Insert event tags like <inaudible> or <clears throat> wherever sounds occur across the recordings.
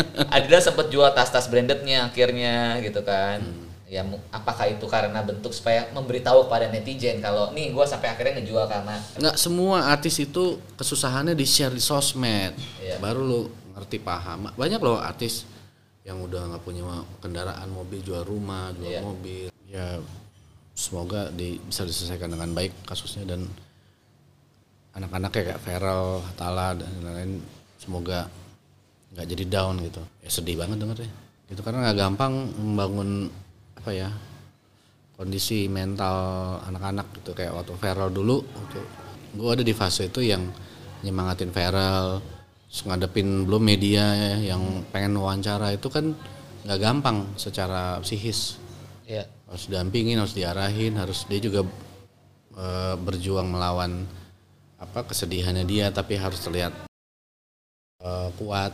<laughs> Adidas sempat jual tas-tas brandednya akhirnya gitu kan. Ya mu- apakah itu karena bentuk supaya memberitahu kepada netizen kalau nih gue sampai akhirnya ngejual karena nggak semua artis itu kesusahannya di share di sosmed Iya. baru lu ngerti paham banyak loh artis yang udah nggak punya kendaraan mobil jual rumah jual Iya. mobil ya semoga di, bisa diselesaikan dengan baik kasusnya dan anak-anak kayak Feral, Tala dan lain-lain semoga nggak jadi down gitu. Ya sedih banget dengernya. Gitu karena nggak gampang membangun apa ya kondisi mental anak-anak gitu. Kayak waktu Feral dulu waktu gue ada di fase itu yang nyemangatin Feral terus ngadepin belum media yang pengen wawancara itu kan nggak gampang secara psikis. Ya harus didampingin harus diarahin harus dia juga eh, berjuang melawan apa kesedihannya dia tapi harus terlihat eh, kuat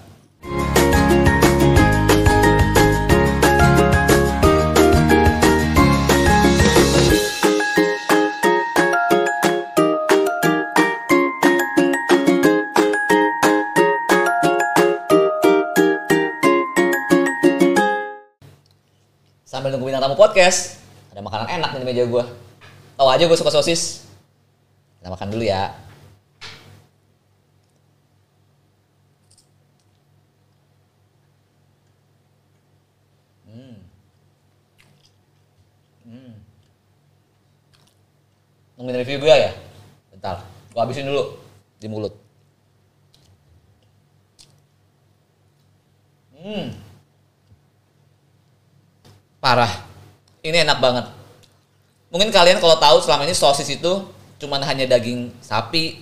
sambil nunggu bintang tamu podcast ada makanan enak nih di meja gue tahu aja gue suka sosis. Kita makan dulu ya Hmm. Hmm. Nungguin review gue ya? Bentar, gue habisin dulu di mulut. Hmm. Parah. Ini enak banget. Mungkin kalian kalau tahu selama ini sosis itu cuman hanya daging sapi,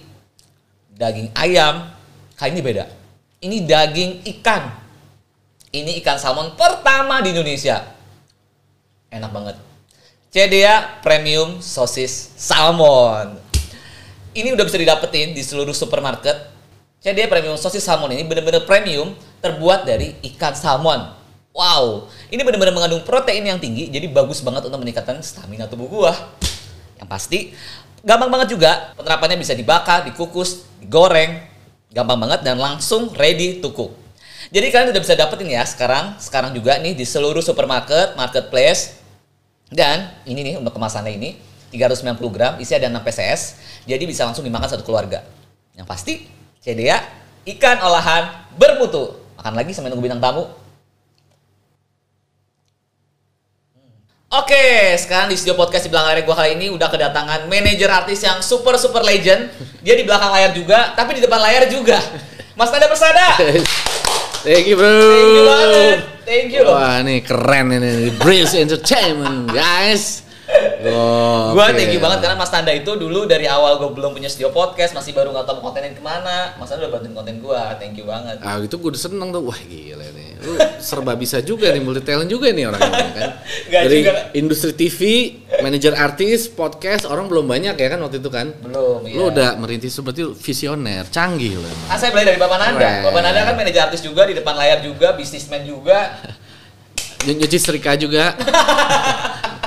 daging ayam. Kali ini beda. Ini daging ikan. Ini ikan salmon pertama di Indonesia. Enak banget. Cedea Premium Sosis Salmon. Ini udah bisa didapetin di seluruh supermarket. Cedea Premium Sosis Salmon ini bener-bener premium terbuat dari ikan salmon. Wow, ini benar-benar mengandung protein yang tinggi, jadi bagus banget untuk meningkatkan stamina tubuh gua. Yang pasti, gampang banget juga. Penerapannya bisa dibakar, dikukus, digoreng, gampang banget dan langsung ready to cook. Jadi kalian udah bisa dapetin ya sekarang, sekarang juga nih di seluruh supermarket, marketplace. Dan ini nih untuk kemasannya ini 390 gram, isi ada 6 PCS, jadi bisa langsung dimakan satu keluarga. Yang pasti, CDA ikan olahan bermutu. Makan lagi sampai nunggu bintang tamu. Oke, sekarang di studio podcast di belakang layar gue kali ini udah kedatangan manajer artis yang super super legend. Dia di belakang layar juga, tapi di depan layar juga. Mas Nanda Persada. <laughs> Thank you bro. Thank you banget. Thank you. Wah ini keren ini Breeze Entertainment guys. Oh, Gue thank you banget karena Mas Tanda itu dulu dari awal gue belum punya studio podcast, masih baru nggak tahu kontenin ke mana. Mas Tanda udah bantuin konten gue, thank you banget. Ah itu gue udah seneng tuh, wah gila nih. Lu serba bisa juga nih, multi talent juga nih orang ini kan. <laughs> Nggak Dari juga. industri TV, manajer artis, podcast, orang belum banyak ya kan waktu itu kan. Belum, iya. Lu udah merintis seperti visioner, canggih lu. Ah, saya belajar dari Bapak Nanda. Keren. Bapak Nanda kan manajer artis juga, di depan layar juga, bisnismen juga. <laughs> Ny- Nyuci serika juga. <laughs>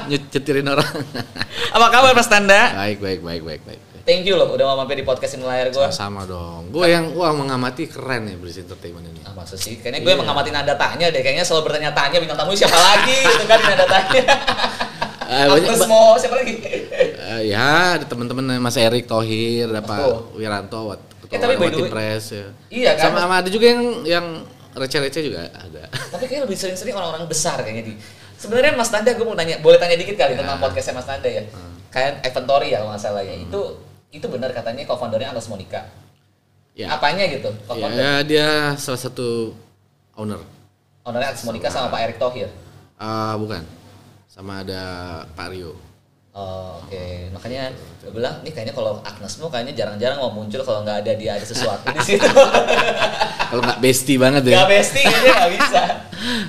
Nyetirin orang. <laughs> Apa kabar Mas Tanda? baik, baik, baik, baik, baik. Thank you loh udah mau mampir di podcast ini layar gue. Sama dong. Gue yang wah mengamati keren nih Breeze Entertainment ini. Ah, maksud sih, kayaknya gue mengamati nada tanya deh. Kayaknya selalu bertanya-tanya bintang tamu siapa lagi <laughs> gitu kan nada tanya. Ah, banyak- Mo, siapa lagi? Eh, ya, ada teman-teman Mas Erik Thohir, ada Pak Betul. Wiranto, Eh, ketua tapi by the way- Press ya. Iya kan? Sama, sama ada juga yang yang receh-receh juga ada. Tapi kayaknya lebih sering-sering orang-orang besar kayaknya di. Sebenarnya Mas Tanda gue mau tanya, boleh tanya dikit kali tentang Ya. podcastnya Mas Tanda ya. Kayak Eventory ya kalau nggak salah ya. Itu itu benar katanya co-foundernya Agnes Monica. Ya. Apanya gitu? Co-founder. Ya, dia salah satu owner. Ownernya Agnes Monica sama Pak Erick Thohir. Ah, bukan. Sama ada Pak Rio. Oh, oke. Makanya gue bilang, nih kayaknya kalau Agnes Mo kayaknya jarang-jarang mau muncul kalau nggak ada dia ada sesuatu di situ. <laughs> Kalau nggak bestie banget Gak ya. bestie kayaknya nggak bisa.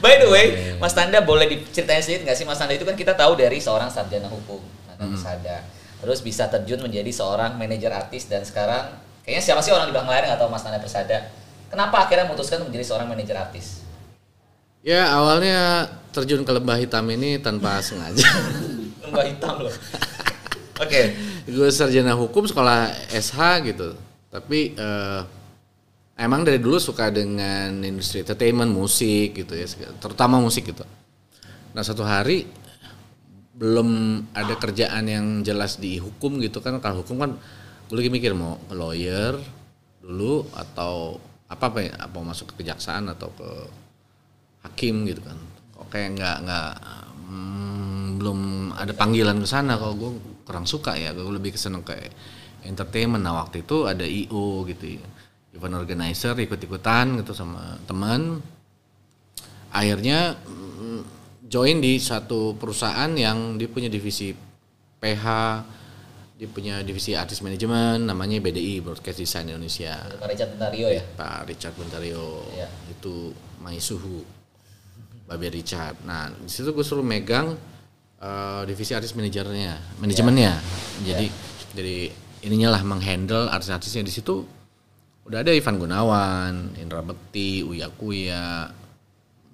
By the way, Mas Tanda boleh diceritain sedikit nggak sih Mas Tanda itu kan kita tahu dari seorang sarjana hukum, Nanda Persada. Terus bisa terjun menjadi seorang manajer artis dan sekarang kayaknya siapa sih orang di belakang layar nggak tahu Mas Tanda Persada. Kenapa akhirnya memutuskan menjadi seorang manajer artis? Ya, awalnya terjun ke lembah hitam ini tanpa sengaja. <laughs> Lembah hitam loh. <laughs> Oke. gue sarjana hukum sekolah SH gitu tapi eh, emang dari dulu suka dengan industri entertainment, musik gitu ya, terutama musik gitu. Nah satu hari belum ada kerjaan yang jelas di hukum gitu kan, kalau hukum kan gue lagi mikir mau ke lawyer dulu atau apa apa ya, apa masuk ke kejaksaan atau ke hakim gitu kan. Kok kayak nggak nggak hmm, belum ada panggilan ke sana. Kalau gue kurang suka ya, gue lebih keseneng kayak entertainment. Nah waktu itu ada IO gitu ya. Event organizer ikut-ikutan gitu sama teman akhirnya mm, join di satu perusahaan yang dia punya divisi PH dia punya divisi artis manajemen namanya BDI Broadcast Design Indonesia. Pak Richard Bentario ya? Pak Richard Bentario. Ya. itu Maisuhu. Babe Richard. Nah di situ gue suruh megang uh, divisi artis manajernya manajemennya ya. jadi ya. jadi ininya lah menghandle artis-artisnya di situ udah ada Ivan Gunawan, Indra Bekti, Uya Kuya,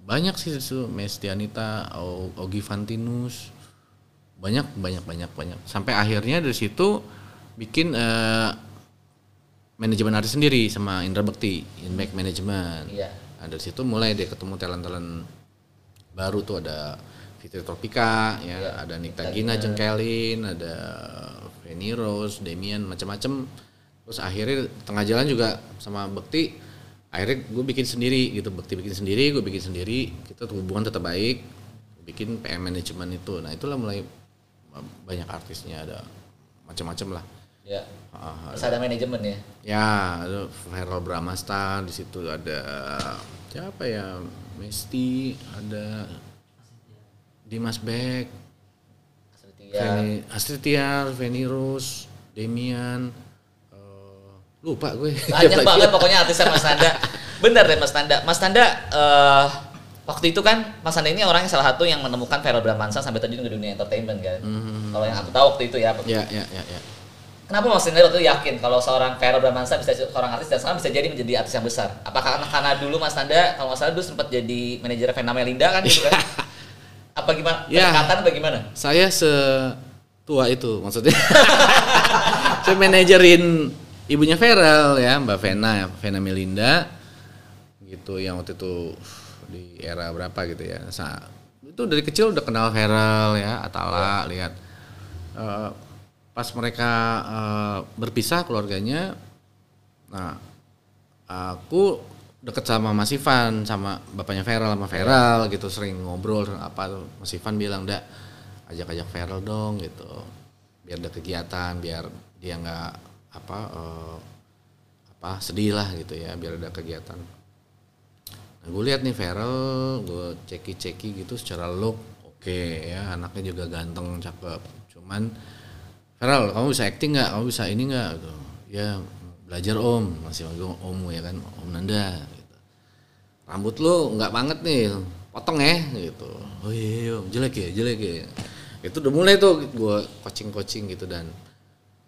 banyak sih itu Mestianita, Ogi Fantinus, banyak banyak banyak banyak sampai akhirnya dari situ bikin uh, manajemen artis sendiri sama Indra Bekti, Inback Management. Iya. Nah, dari situ mulai dia ketemu talent-talent baru tuh ada Fitri Tropika, ya, iya. ada Nikta Gina Jengkelin, ada Feni Rose, Demian, macam-macam terus akhirnya tengah jalan juga sama Bekti akhirnya gue bikin sendiri gitu. Bekti bikin sendiri gue bikin sendiri. Kita hubungan tetap baik bikin PM manajemen itu. Nah itulah mulai banyak artisnya ada macam-macam lah. Ya uh, terus ada manajemen ya? Ya ada Viral Bramasta di situ ada siapa ya? Mesti ada Dimas Beck Astrid Tiar Rose Demian Lupa gue. <laughs> Banyak banget pokoknya artisnya Mas Nanda. Bener deh Mas Nanda. Mas Nanda uh, waktu itu kan Mas Nanda ini orang yang salah satu yang menemukan Vera Bramansa sampai terjun ke dunia entertainment kan. Mm-hmm. Kalau yang aku tahu waktu itu ya. Iya, iya, iya, iya. Kenapa Mas Nanda waktu itu yakin kalau seorang Vera Bramansa bisa seorang artis dan sekarang bisa jadi menjadi artis yang besar? Apakah karena, karena dulu Mas Nanda kalau nggak salah dulu sempat jadi manajer Vena Melinda kan gitu kan? <laughs> apa gimana? Ya, gimana? Saya se tua itu maksudnya. <laughs> saya manajerin ibunya Feral ya Mbak Vena Vena Melinda gitu yang waktu itu di era berapa gitu ya Sa itu dari kecil udah kenal Feral ya Atala ya. lihat uh, pas mereka uh, berpisah keluarganya nah aku deket sama Mas Ivan sama bapaknya Feral sama Feral gitu sering ngobrol apa tuh Mas Ivan bilang ndak ajak-ajak Feral dong gitu biar ada kegiatan biar dia nggak apa uh, apa sedih lah gitu ya biar ada kegiatan. Nah, gue lihat nih Feral, gue ceki-ceki gitu secara look oke okay, ya anaknya juga ganteng cakep. Cuman Feral kamu bisa acting nggak? Kamu bisa ini nggak? Gitu. Ya belajar om masih manggil om ya kan om Nanda. Rambut lu nggak banget nih potong ya gitu. Oh iya, iya jelek ya jelek ya. Itu udah mulai tuh gue coaching-coaching gitu dan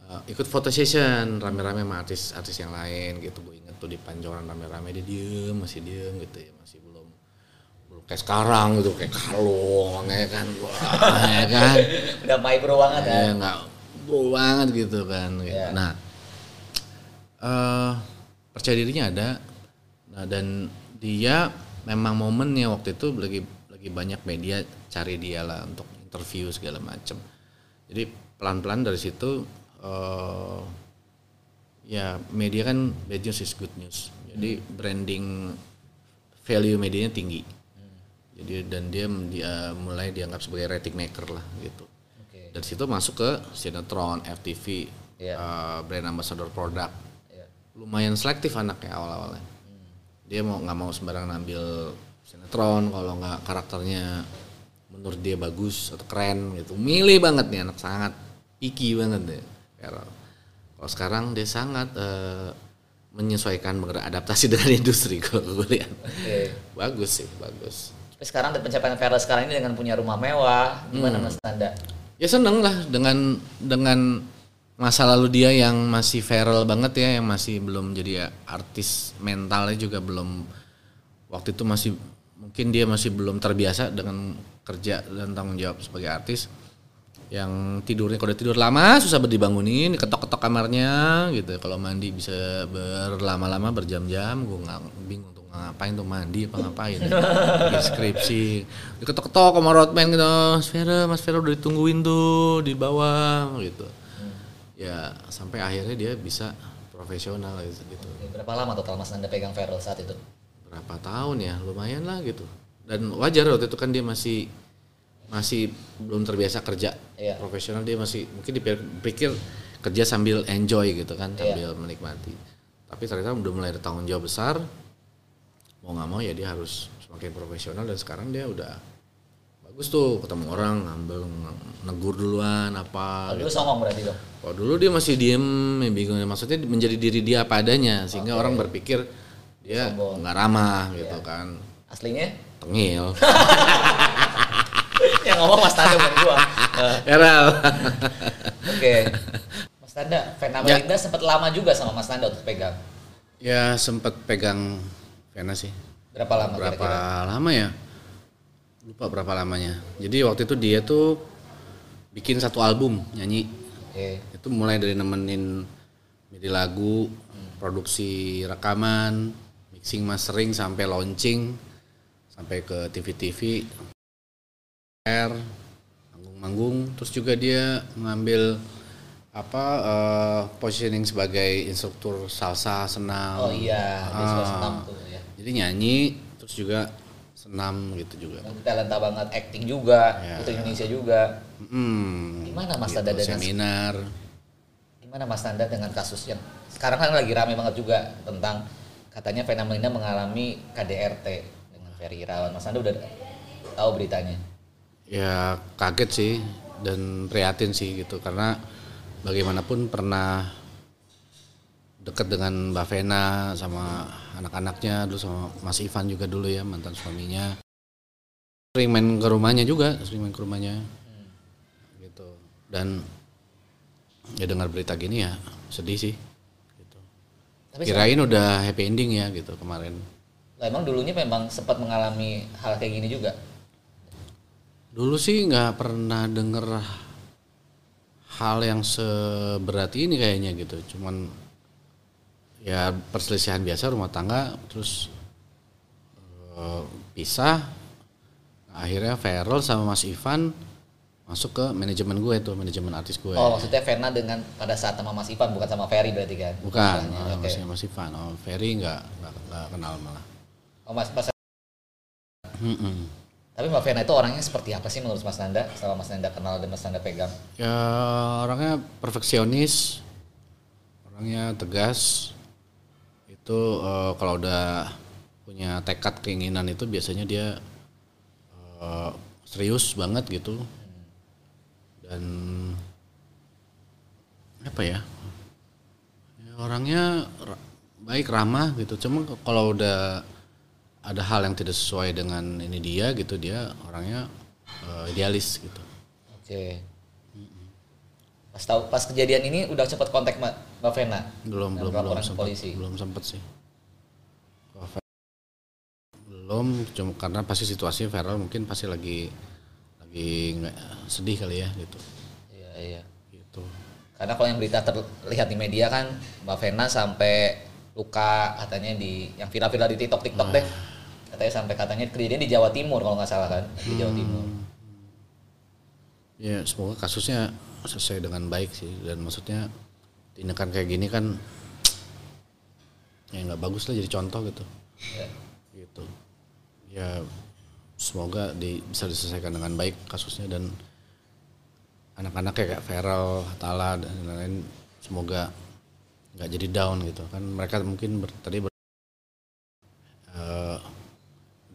uh, ikut foto session rame-rame sama artis-artis yang lain gitu gue inget tuh di pancoran rame-rame dia diem masih diem gitu ya masih belum belum kayak sekarang gitu kayak kalung ya kan wah ya kan <laughs> udah main bro banget ya, ya nggak bro banget gitu kan gitu. Yeah. nah uh, percaya dirinya ada nah dan dia memang momennya waktu itu lagi lagi banyak media cari dia lah untuk interview segala macam jadi pelan-pelan dari situ uh, ya media kan bad news is good news. Jadi hmm. branding value medianya tinggi. Hmm. Jadi dan dia dia mulai dianggap sebagai rating maker lah gitu. Okay. Dari situ masuk ke sinetron, FTV, yeah. uh, brand ambassador produk. Yeah. Lumayan selektif anaknya awal-awalnya. Dia mau nggak mau sembarangan ambil sinetron kalau nggak karakternya menurut dia bagus atau keren gitu. Milih banget nih anak sangat picky banget deh. Kalau sekarang dia sangat uh, menyesuaikan beradaptasi <laughs> dengan industri kalau gue lihat. Okay. Bagus sih, bagus. Tapi sekarang pencapaian Vera sekarang ini dengan punya rumah mewah, gimana hmm. Mas Tanda? Ya seneng lah dengan dengan masa lalu dia yang masih viral banget ya, yang masih belum jadi artis mentalnya juga belum waktu itu masih mungkin dia masih belum terbiasa dengan kerja dan tanggung jawab sebagai artis. Yang tidurnya kalau tidur lama susah dibangunin ketok-ketok kamarnya gitu. Kalau mandi bisa berlama-lama berjam-jam gue nggak bingung tuh ngapain tuh mandi apa ngapain skripsi. Ketok-ketok sama roadman gitu mas Vera mas Vera udah ditungguin tuh di bawah gitu ya sampai akhirnya dia bisa profesional gitu, gitu. Berapa lama total Mas Nanda pegang Feral saat itu? berapa tahun ya lumayan lah gitu dan wajar waktu itu kan dia masih masih belum terbiasa kerja Iya. profesional dia masih mungkin dipikir kerja sambil enjoy gitu kan Iya. sambil menikmati tapi ternyata udah mulai ada tanggung jawab besar mau nggak mau ya dia harus semakin profesional dan sekarang dia udah bagus tuh ketemu orang ngambil negur duluan apa Kalau dulu songong berarti dong. kalau dulu dia masih diem ya bingung maksudnya menjadi diri dia apa adanya sehingga orang berpikir dia nggak ramah gitu Iya. kan Aslinya tengil <laughs> yang ngomong Mas Nanda bukan gua. <laughs> Eral Oke. Mas Nanda, Vena Ya. Melinda sempat lama juga sama Mas Nanda untuk pegang. ya sempet pegang Vena sih Berapa lama berapa kira-kira? lama ya lupa berapa lamanya jadi waktu itu dia tuh bikin satu album nyanyi Oke. itu mulai dari nemenin milih lagu produksi rekaman mixing mastering sampai launching sampai ke TV-TV R manggung-manggung terus juga dia ngambil apa eh, positioning sebagai instruktur salsa senam Oh iya, Ah. senam tuh ya. jadi nyanyi terus juga senam gitu juga talenta banget acting juga, Ya. putri Indonesia juga. Hmm, Gimana Mas gitu, dengan seminar gimana Mas Nanda dengan kasus yang sekarang kan lagi rame banget juga tentang katanya Vena Melinda mengalami KDRT dengan Ferry Irawan. Mas Nanda udah tahu beritanya? Ya kaget sih dan prihatin sih gitu karena bagaimanapun pernah deket dengan Mbak Vena sama anak-anaknya dulu sama Mas Ivan juga dulu ya mantan suaminya sering main ke rumahnya juga sering main ke rumahnya gitu dan ya dengar berita gini ya sedih sih gitu. Tapi kirain udah happy ending ya gitu kemarin Lah, emang dulunya memang sempat mengalami hal kayak gini juga. Dulu sih nggak pernah denger hal yang seberat ini kayaknya gitu. Cuman ya perselisihan biasa rumah tangga terus eh, pisah. Akhirnya Feral sama Mas Ivan masuk ke manajemen gue tuh, manajemen artis gue. Oh, maksudnya Vena dengan pada saat sama Mas Ivan bukan sama Ferry berarti kan? Bukan, oh, maksudnya Mas Ivan. Oh, Ferry nggak nggak kenal malah. Oh, Mas, Mas Mm-mm. Tapi Mbak Vena itu orangnya seperti apa sih menurut Mas Nanda? Selama Mas Nanda kenal dan Mas Nanda pegang. Ya orangnya perfeksionis, orangnya tegas. Itu eh, kalau udah punya tekad keinginan itu biasanya dia eh, serius banget gitu. Dan apa ya? ya orangnya ra- baik ramah gitu. Cuma kalau udah ada hal yang tidak sesuai dengan ini dia gitu dia orangnya eh, idealis gitu. Oke. Pas tahu pas kejadian ini udah cepet kontak Mbak Vena. belum belum belum sempat polisi. belum sempat sih belum cuma karena pasti situasinya viral mungkin pasti lagi lagi sedih kali ya gitu Iya, iya. gitu Karena kalau yang berita terlihat di media kan Mbak Vena sampai luka katanya di yang viral-viral di TikTok TikTok deh. Katanya sampai katanya kejadian di Jawa Timur kalau nggak salah kan di Jawa Timur. ya semoga kasusnya selesai dengan baik sih dan maksudnya tindakan kayak gini kan ya nggak bagus lah jadi contoh gitu Ya. gitu ya semoga di, bisa diselesaikan dengan baik kasusnya dan anak-anaknya kayak Feral, Tala dan lain-lain semoga nggak jadi down gitu kan mereka mungkin ber- tadi ber, ada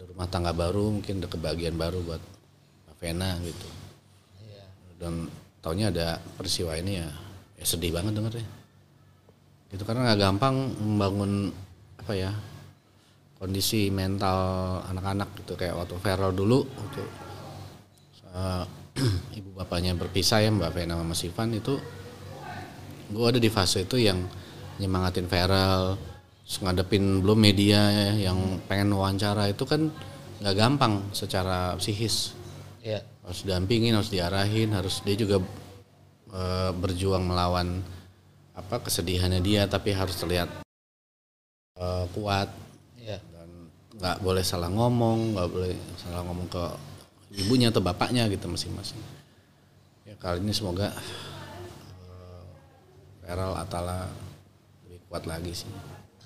rumah tangga baru mungkin ada kebahagiaan baru buat Vena gitu Iya. dan taunya ada peristiwa ini ya, ya sedih banget dengernya. Itu karena nggak gampang membangun apa ya kondisi mental anak-anak gitu. Kayak waktu Feral dulu waktu eh, <clears throat> ibu bapaknya berpisah ya Mbak Vena sama Mas Ivan itu gue ada di fase itu yang nyemangatin terus ngadepin belum media ya, yang pengen wawancara itu kan nggak gampang secara psikis. Iya. harus dampingin harus diarahin harus dia juga eh, berjuang melawan apa kesedihannya dia tapi harus terlihat eh, kuat Iya. dan nggak boleh salah ngomong nggak boleh salah ngomong ke ibunya atau bapaknya gitu masing-masing ya kali ini semoga Feral Atala lebih kuat lagi sih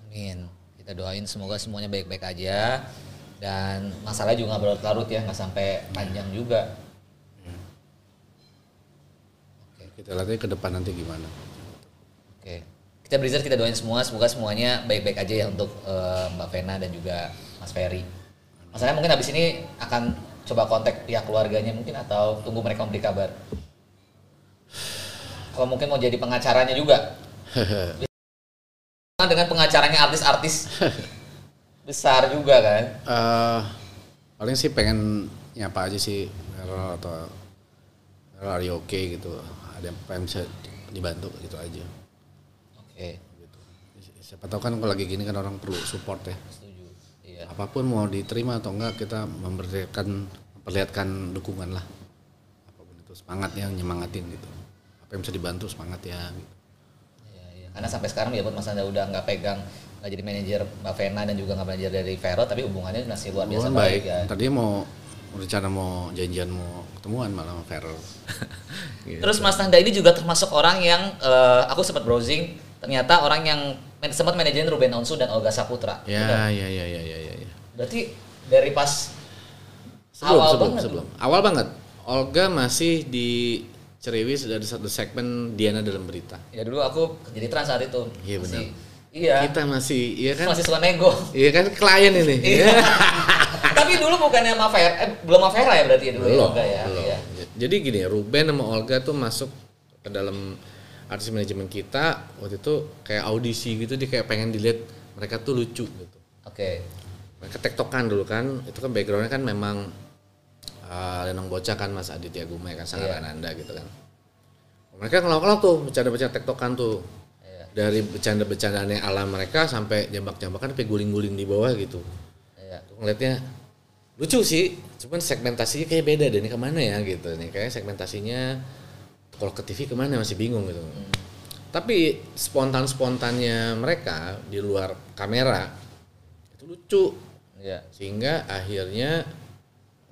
Amin. Kita doain semoga semuanya baik-baik aja dan masalah juga nggak berlarut-larut ya, nggak sampai panjang juga. Kita lihatnya ke depan nanti gimana Oke. Kita Breezer kita doain semua semoga semuanya baik-baik aja ya untuk eh, Mbak Vena dan juga Mas Ferry. Masalahnya mungkin habis ini akan coba kontak pihak keluarganya mungkin atau tunggu mereka memberi kabar. Kalau mungkin mau jadi pengacaranya juga. <laughs> dengan pengacaranya artis-artis besar juga kan. Eh, paling sih pengen nyapa aja sih Feral atau you okay gitu ada yang pengen bisa dibantu gitu aja Oke, gitu. siapa tahu kan kalau lagi gini kan orang perlu support ya setuju. Iya. apa pun mau diterima atau enggak kita memperlihatkan memperlihatkan dukungan lah apa pun itu semangatnya nyemangatin gitu apa yang bisa dibantu semangat ya gitu. Iya, iya. Karena sampai sekarang ya buat Mas Anda udah nggak pegang nggak jadi manajer Mbak Vena dan juga nggak manajer dari Vero tapi hubungannya masih luar biasa baik, baik ya. tadi mau rencana mau janjian mau ketemuan malah sama Feral <laughs> Gitu. Terus Mas Nanda ini juga termasuk orang yang eh, aku sempat browsing ternyata orang yang man- sempat manajerin Ruben Onsu dan Olga Saputra. Benar? ya ya ya ya ya ya Berarti dari pas sebelum awal sebelum banget sebelum awal banget Olga masih di Ceriwis ada satu segmen Diana dalam berita ya dulu aku jadi trans saat itu. Iya, benar. Iya. kita masih iya kan Masih suka nego. iya kan klien ini Iya. <laughs> tapi dulu bukannya sama Vera, eh, belum sama Vera ya berarti ya dulu ya, belum, Olga ya. belum. Iya. Jadi gini, Ruben sama Olga tuh masuk ke dalam artis manajemen kita waktu itu kayak audisi gitu dia kayak pengen dilihat mereka tuh lucu gitu. Oke. Mereka tektokan dulu kan, itu kan backgroundnya kan memang uh, Lenong Bocah kan Mas Aditya Gumai kan Sangat Iya. Ananda gitu kan. Mereka ngelawak-ngelawak tuh, bercanda-bercanda tektokan tuh. Iya. Dari bercanda-bercandaan ala mereka sampai jambak-jambakan sampai guling-guling di bawah gitu. Iya. Tuh ngeliatnya lucu sih cuman segmentasinya kayak beda deh ini ke mana ya gitu nih kayak segmentasinya kalau ke TV ke mana masih bingung gitu tapi spontan spontannya mereka di luar kamera itu lucu Iya. sehingga akhirnya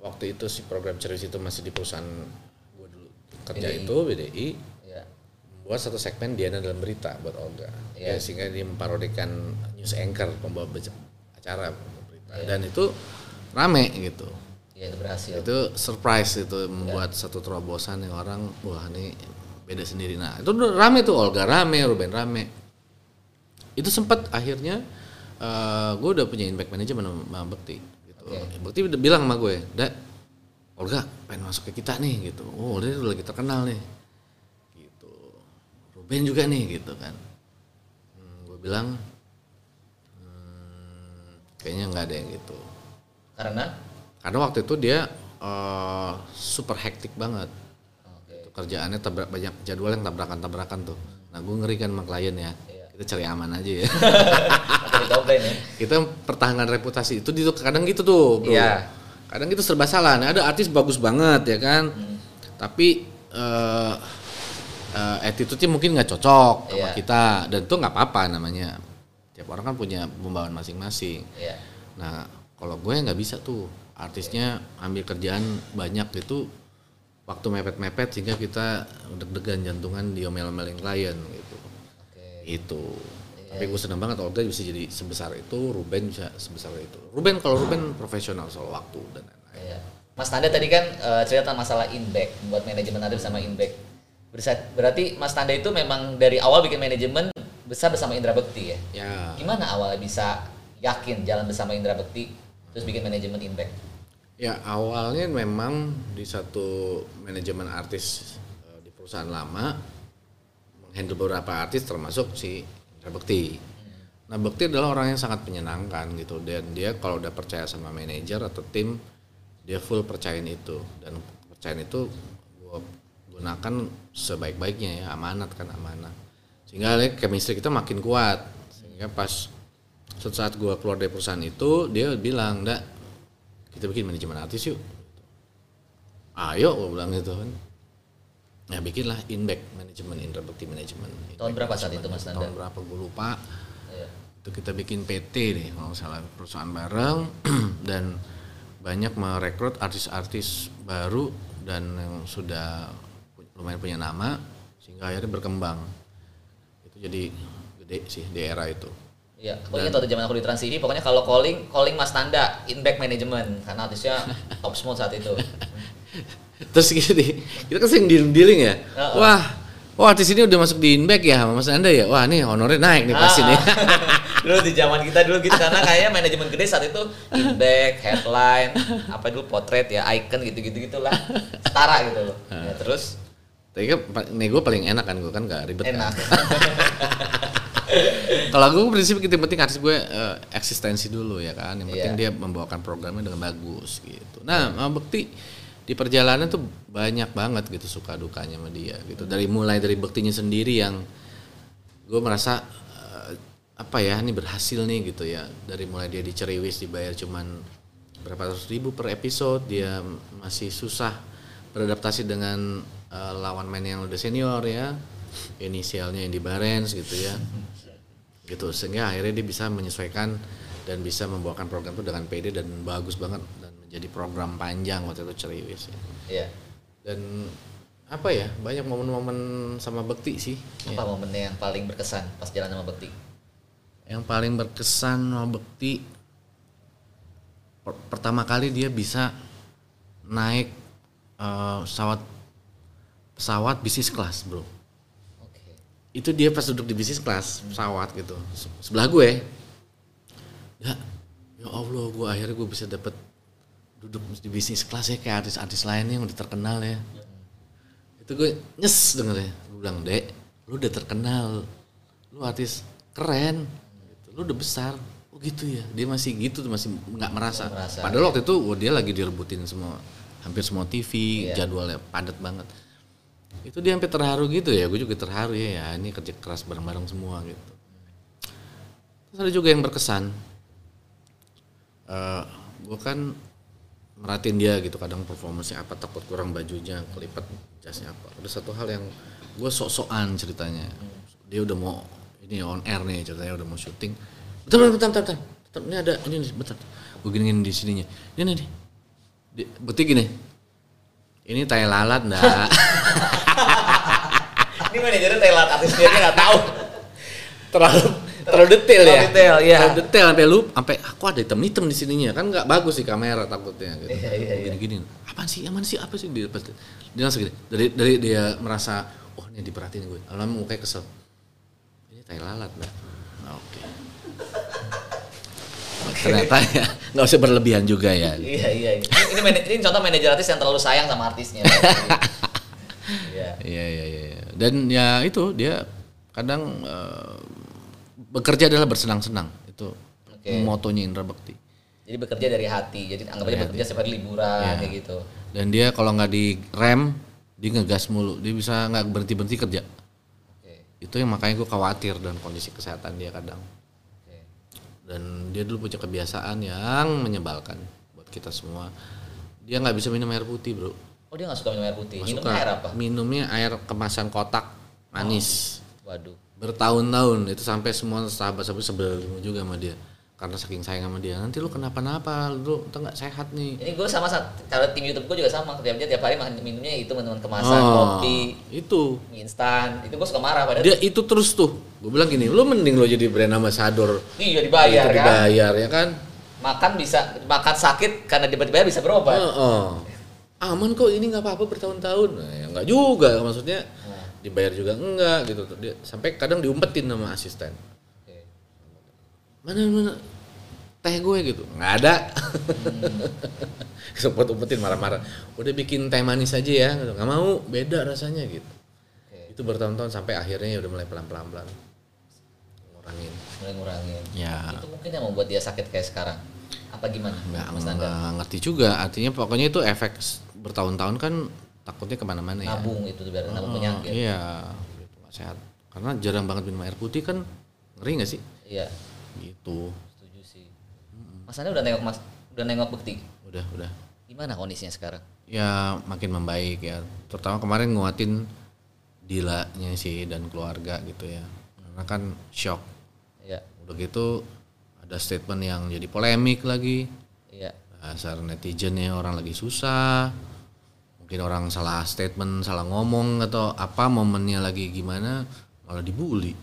waktu itu si program ceris itu masih di perusahaan gue dulu kerja BDI. itu BDI Iya. membuat satu segmen Diana dalam berita buat Olga Iya. ya, sehingga dia memparodikan news anchor pembawa acara berita Iya. dan itu rame gitu. Iya itu berhasil. itu surprise itu membuat satu terobosan yang orang wah ini beda sendiri. Nah itu rame tuh Olga rame Ruben rame. Itu sempat akhirnya gue udah punya impact management sama, Bekti gitu. Oke. Bekti udah bilang sama gue dak Olga pengen masuk ke kita nih gitu. Oh dia udah lagi terkenal nih gitu. Ruben juga nih gitu kan. Hmm, gue bilang hmm, kayaknya nggak ada yang gitu Karena karena waktu itu dia eh, super hektik banget. Itu kerjaannya tabrak banyak jadwal yang tabrakan-tabrakan tuh nah gue ngeri kan sama klien ya Iya. kita cari aman aja ya <laughs> ya. kita pertahankan reputasi itu di kadang gitu tuh bro Iya. kadang gitu serba salah nah, ada artis bagus banget ya kan Hmm. tapi eh eh, attitude-nya mungkin nggak cocok sama Iya. kita dan itu nggak apa-apa namanya tiap orang kan punya pembawaan masing-masing Iya. Nah, kalau gue nggak bisa tuh artisnya ambil kerjaan banyak itu waktu mepet-mepet sehingga kita deg-degan jantungan diomel-omelin klien gitu. Oke. Itu. Tapi gue seneng banget Olga bisa jadi sebesar itu, Ruben bisa sebesar itu. Ruben kalau Ruben profesional soal waktu dan lain-lain. Iya. Mas Tanda tadi kan eh, cerita masalah inback buat manajemen Anda bersama inback. Berarti Mas Tanda itu memang dari awal bikin manajemen besar bersama Indra Bekti ya. Ya, Gimana awalnya bisa yakin jalan bersama Indra Bekti terus bikin manajemen inback? ya awalnya memang di satu manajemen artis eh, di perusahaan lama menghandle beberapa artis termasuk si Indra Bekti. Nah Bekti adalah orang yang sangat menyenangkan gitu dan dia kalau udah percaya sama manajer atau tim dia full percayain itu dan kepercayaan itu gue gunakan sebaik-baiknya ya amanat kan amanah sehingga chemistry kita makin kuat sehingga pas suatu saat gue keluar dari perusahaan itu dia bilang ndak kita bikin manajemen artis yuk. Ayo gue bilang gitu kan. Ya bikinlah inback manajemen Indra Bekti manajemen Tahun berapa saat itu, Mas Nanda? tahun berapa gue lupa. Iya. itu kita bikin PT nih kalau salah perusahaan bareng. <clears throat> Dan banyak merekrut artis-artis baru dan yang sudah lumayan punya nama sehingga akhirnya berkembang. Itu jadi gede sih di era itu Iya, ingat waktu zaman aku di Trans TV, pokoknya kalau calling, calling Mas Nanda, inback management, karena artisnya <laughs> top smooth saat itu. <laughs> terus gini kita kan sering dealing dealing ya Heeh. wah wah artis ini udah masuk di inback ya sama mas anda ya wah nih honornya naik nih pasti nih <laughs> dulu di zaman kita dulu gitu karena kayaknya manajemen gede saat itu inback, headline, apa dulu potret ya, icon gitu-gitu gitulah. Setara gitu loh. Ya, terus tapi kan gue paling enak kan gue kan gak ribet kan. Kalau gue prinsip kita penting artis gue eh, eksistensi dulu ya kan. Yang penting Iya. dia membawakan programnya dengan bagus gitu. Nah, sama Bekti di perjalanan tuh banyak banget gitu suka dukanya sama dia gitu. Dari mulai dari Bektinya sendiri yang gue merasa eh, apa ya ini berhasil nih gitu ya. Dari mulai dia di Ceriwis dibayar cuman berapa ratus ribu per episode, dia masih susah beradaptasi dengan eh, lawan main yang udah senior ya. Inisialnya Indi Barens gitu ya gitu sehingga akhirnya dia bisa menyesuaikan dan bisa membawakan program itu dengan PD dan bagus banget dan menjadi program panjang waktu itu Ceriwis ya. Iya. dan apa ya banyak momen-momen sama Bekti sih ya. Apa momennya yang paling berkesan pas jalan sama Bekti? yang paling berkesan sama Bekti per- pertama kali dia bisa naik eh, pesawat pesawat bisnis kelas bro. Itu dia pas duduk di bisnis kelas pesawat gitu. Se- sebelah gue. Ya ya Allah gue akhirnya gue bisa dapet duduk di bisnis kelas ya kayak artis-artis lainnya yang udah terkenal ya. Itu gue nyes dengernya gue bilang dek lu udah terkenal. Lu artis keren. Gitu. lu udah besar. Oh gitu ya. Dia masih gitu tuh masih nggak merasa. Merasa, padahal waktu itu wah, dia lagi direbutin semua hampir semua TV Iya. jadwalnya padat banget itu dia sampai terharu gitu ya gue juga terharu ya ya ini kerja keras bareng-bareng semua gitu. Terus ada juga yang berkesan. Eh gue kan merhatiin dia gitu kadang performanya apa takut kurang bajunya kelipat jasnya apa. Ada satu hal yang gue sok-sokan ceritanya. Dia udah mau ini on air nih ceritanya udah mau syuting. Bentar bentar bentar bentar, bentar. Ini ada ini nih bentar. Gue gini di sininya. Ini nih bukti gini. Ini tai lalat ndak <laughs> <laughs> Ini manajernya telat artis dia nggak tahu. terlalu terlalu detail Terlalu ya detail, iya. terlalu detail sampai lu sampai aku ada hitam hitam di sininya kan nggak bagus di kamera takutnya gitu Iya, iya, iya. gini gini apa sih aman sih apa sih dia pasti dia langsung gini dari dari dia merasa oh ini diperhatiin gue lama mukanya kesel ini tai lalat mbak Nah, oke ternyata ya nggak usah berlebihan juga ya Iya iya. iya. Ini, ini, ini contoh manajer artis yang terlalu sayang sama artisnya. <laughs> Iya. Iya iya iya. iya. Dan ya itu dia kadang eh, bekerja adalah bersenang-senang itu Oke. motonya Indra Bekti. Jadi bekerja dari hati. Jadi anggap aja bekerja hari liburan Iya. kayak gitu. Dan dia kalau nggak di rem dia ngegas mulu. Dia bisa nggak berhenti berhenti kerja. Oke. Itu yang makanya gue khawatir dan kondisi kesehatan dia kadang. Dan dia dulu punya kebiasaan yang menyebalkan buat kita semua. Dia nggak bisa minum air putih bro. Oh dia nggak suka minum air putih. Nggak Minumnya suka. air apa? Minumnya air kemasan kotak manis. Waduh. bertahun-tahun itu sampai semua sahabat-sahabat sebel juga sama dia karena saking sayang sama dia nanti lu kenapa-napa lu tuh nggak sehat nih Ini gue sama sa- cara tim YouTube gue juga sama. Tiap dia tiap hari makan minumnya itu teman-teman kemasan Oh, kopi, itu mie instan. Itu gue suka marah padahal dia itu terus tuh gue bilang gini lu mending lu jadi brand ambassador iya dibayar itu kan. dibayar ya kan Makan bisa makan sakit karena dibayar bisa berobat. Heeh. Aman kok ini nggak apa-apa bertahun-tahun nah, ya nggak juga maksudnya Nah. dibayar juga enggak gitu dia sampai kadang diumpetin sama asisten Oke. mana mana teh gue gitu nggak ada Hmm. <laughs> sempat umpetin marah-marah udah bikin teh manis aja ya gitu. nggak mau beda rasanya gitu Oke. itu bertahun-tahun sampai akhirnya ya udah mulai pelan-pelan pelan ngurangin Mulai ngurangin. ya Itu mungkin yang membuat dia sakit kayak sekarang. Apa gimana? nggak nggak ngerti juga artinya pokoknya itu efek bertahun-tahun kan takutnya ke mana-mana ya Nabung itu biar nabung Oh, penyakit. iya gitu nggak sehat karena jarang banget minum air putih kan ngeri nggak sih Iya, gitu setuju sih. Mas Anda udah nengok Mas udah nengok bukti. udah udah Gimana kondisinya sekarang? ya makin membaik ya. Terutama kemarin nguatin Dilanya sih dan keluarga gitu ya. Karena kan shock. Iya. Udah gitu ada statement yang jadi polemik lagi. Iya. Dasar netizen ya orang lagi susah. Mungkin orang salah statement, salah ngomong atau apa momennya lagi gimana malah dibully.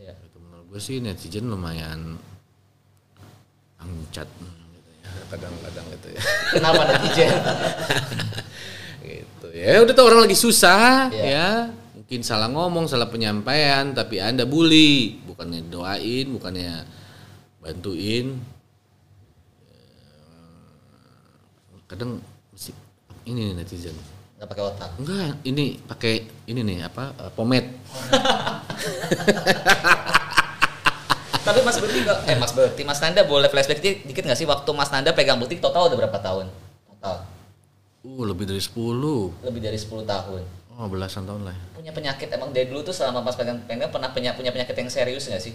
Iya. Gitu. Menurut gue sih netizen lumayan angcat gitu ya. Kadang-kadang gitu ya. Kenapa netizen? <laughs> gitu ya udah tau orang lagi susah Iya. ya mungkin salah ngomong salah penyampaian tapi anda bully bukannya doain bukannya bantuin Ya, kadang ini nih netizen Nggak pakai otak. enggak ini pakai ini nih apa eh, pomade Tapi Mas Berti nggak, eh Mas Berti, Mas Nanda boleh flashback di- dikit nggak sih waktu Mas Nanda pegang butik total udah berapa tahun? Total. uh lebih dari 10 Lebih dari 10 tahun. oh belasan tahun lah ya. Punya penyakit emang dari dulu tuh selama Mas pegang pegang pernah punya punya penyakit yang serius nggak sih?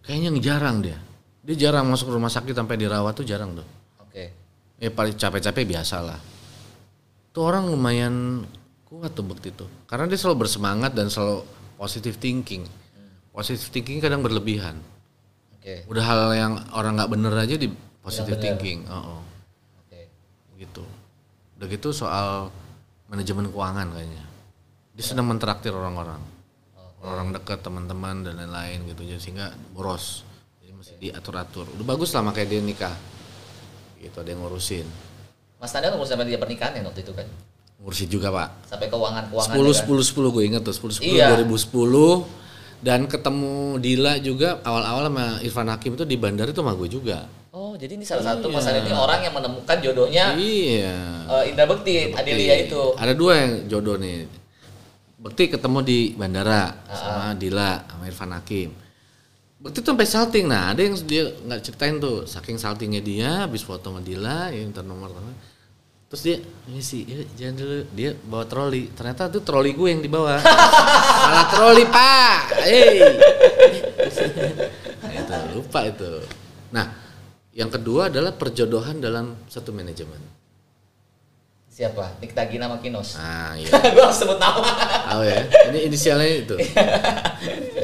kayaknya jarang dia dia jarang masuk rumah sakit sampai dirawat tuh jarang tuh Oke. Ya paling capek-capek biasa lah tuh orang lumayan kuat tuh bukti tuh. Karena dia selalu bersemangat dan selalu positive thinking. Positive thinking kadang berlebihan. Oke. udah hal yang orang nggak bener aja di positive bener. thinking oh, oh. Oke. gitu. Udah gitu soal manajemen keuangan kayaknya. Dia sedang mentraktir orang-orang. Orang dekat teman-teman dan lain-lain gitu. Jadi sehingga boros. Jadi mesti diatur-atur. Udah bagus lah makanya dia nikah gitu ada yang ngurusin. Mas Nanda ngurus sampai dia pernikahan ya waktu itu kan? ngurusin juga pak. Sampai keuangan keuangan 10 10 10 gue inget tuh 10 10 Iya. 2010 dan ketemu Dila juga awal-awal sama Irfan Hakim itu di bandara itu sama gue juga. Oh, jadi ini salah satu Iya. Mas ini orang yang menemukan jodohnya iya. eh, Indra Bekti, Adelia itu. ada dua yang jodoh nih. Bekti ketemu di bandara sama Dila sama Irfan Hakim Bekti tuh sampai salting. Nah ada yang dia nggak ceritain tuh. Saking saltingnya dia habis foto sama Dila ya minta nomor terus dia ini sih ya, jangan dulu. Dia bawa troli. Ternyata itu troli gue yang dibawa. <laughs> Salah troli pak. Hey Nah, <laughs> itu lupa itu. Nah yang kedua adalah perjodohan dalam satu manajemen. Siapa? Nikta Gina sama Kinos. nah iya. <laughs> Gue harus sebut nama. Tahu ya. Ini inisialnya itu.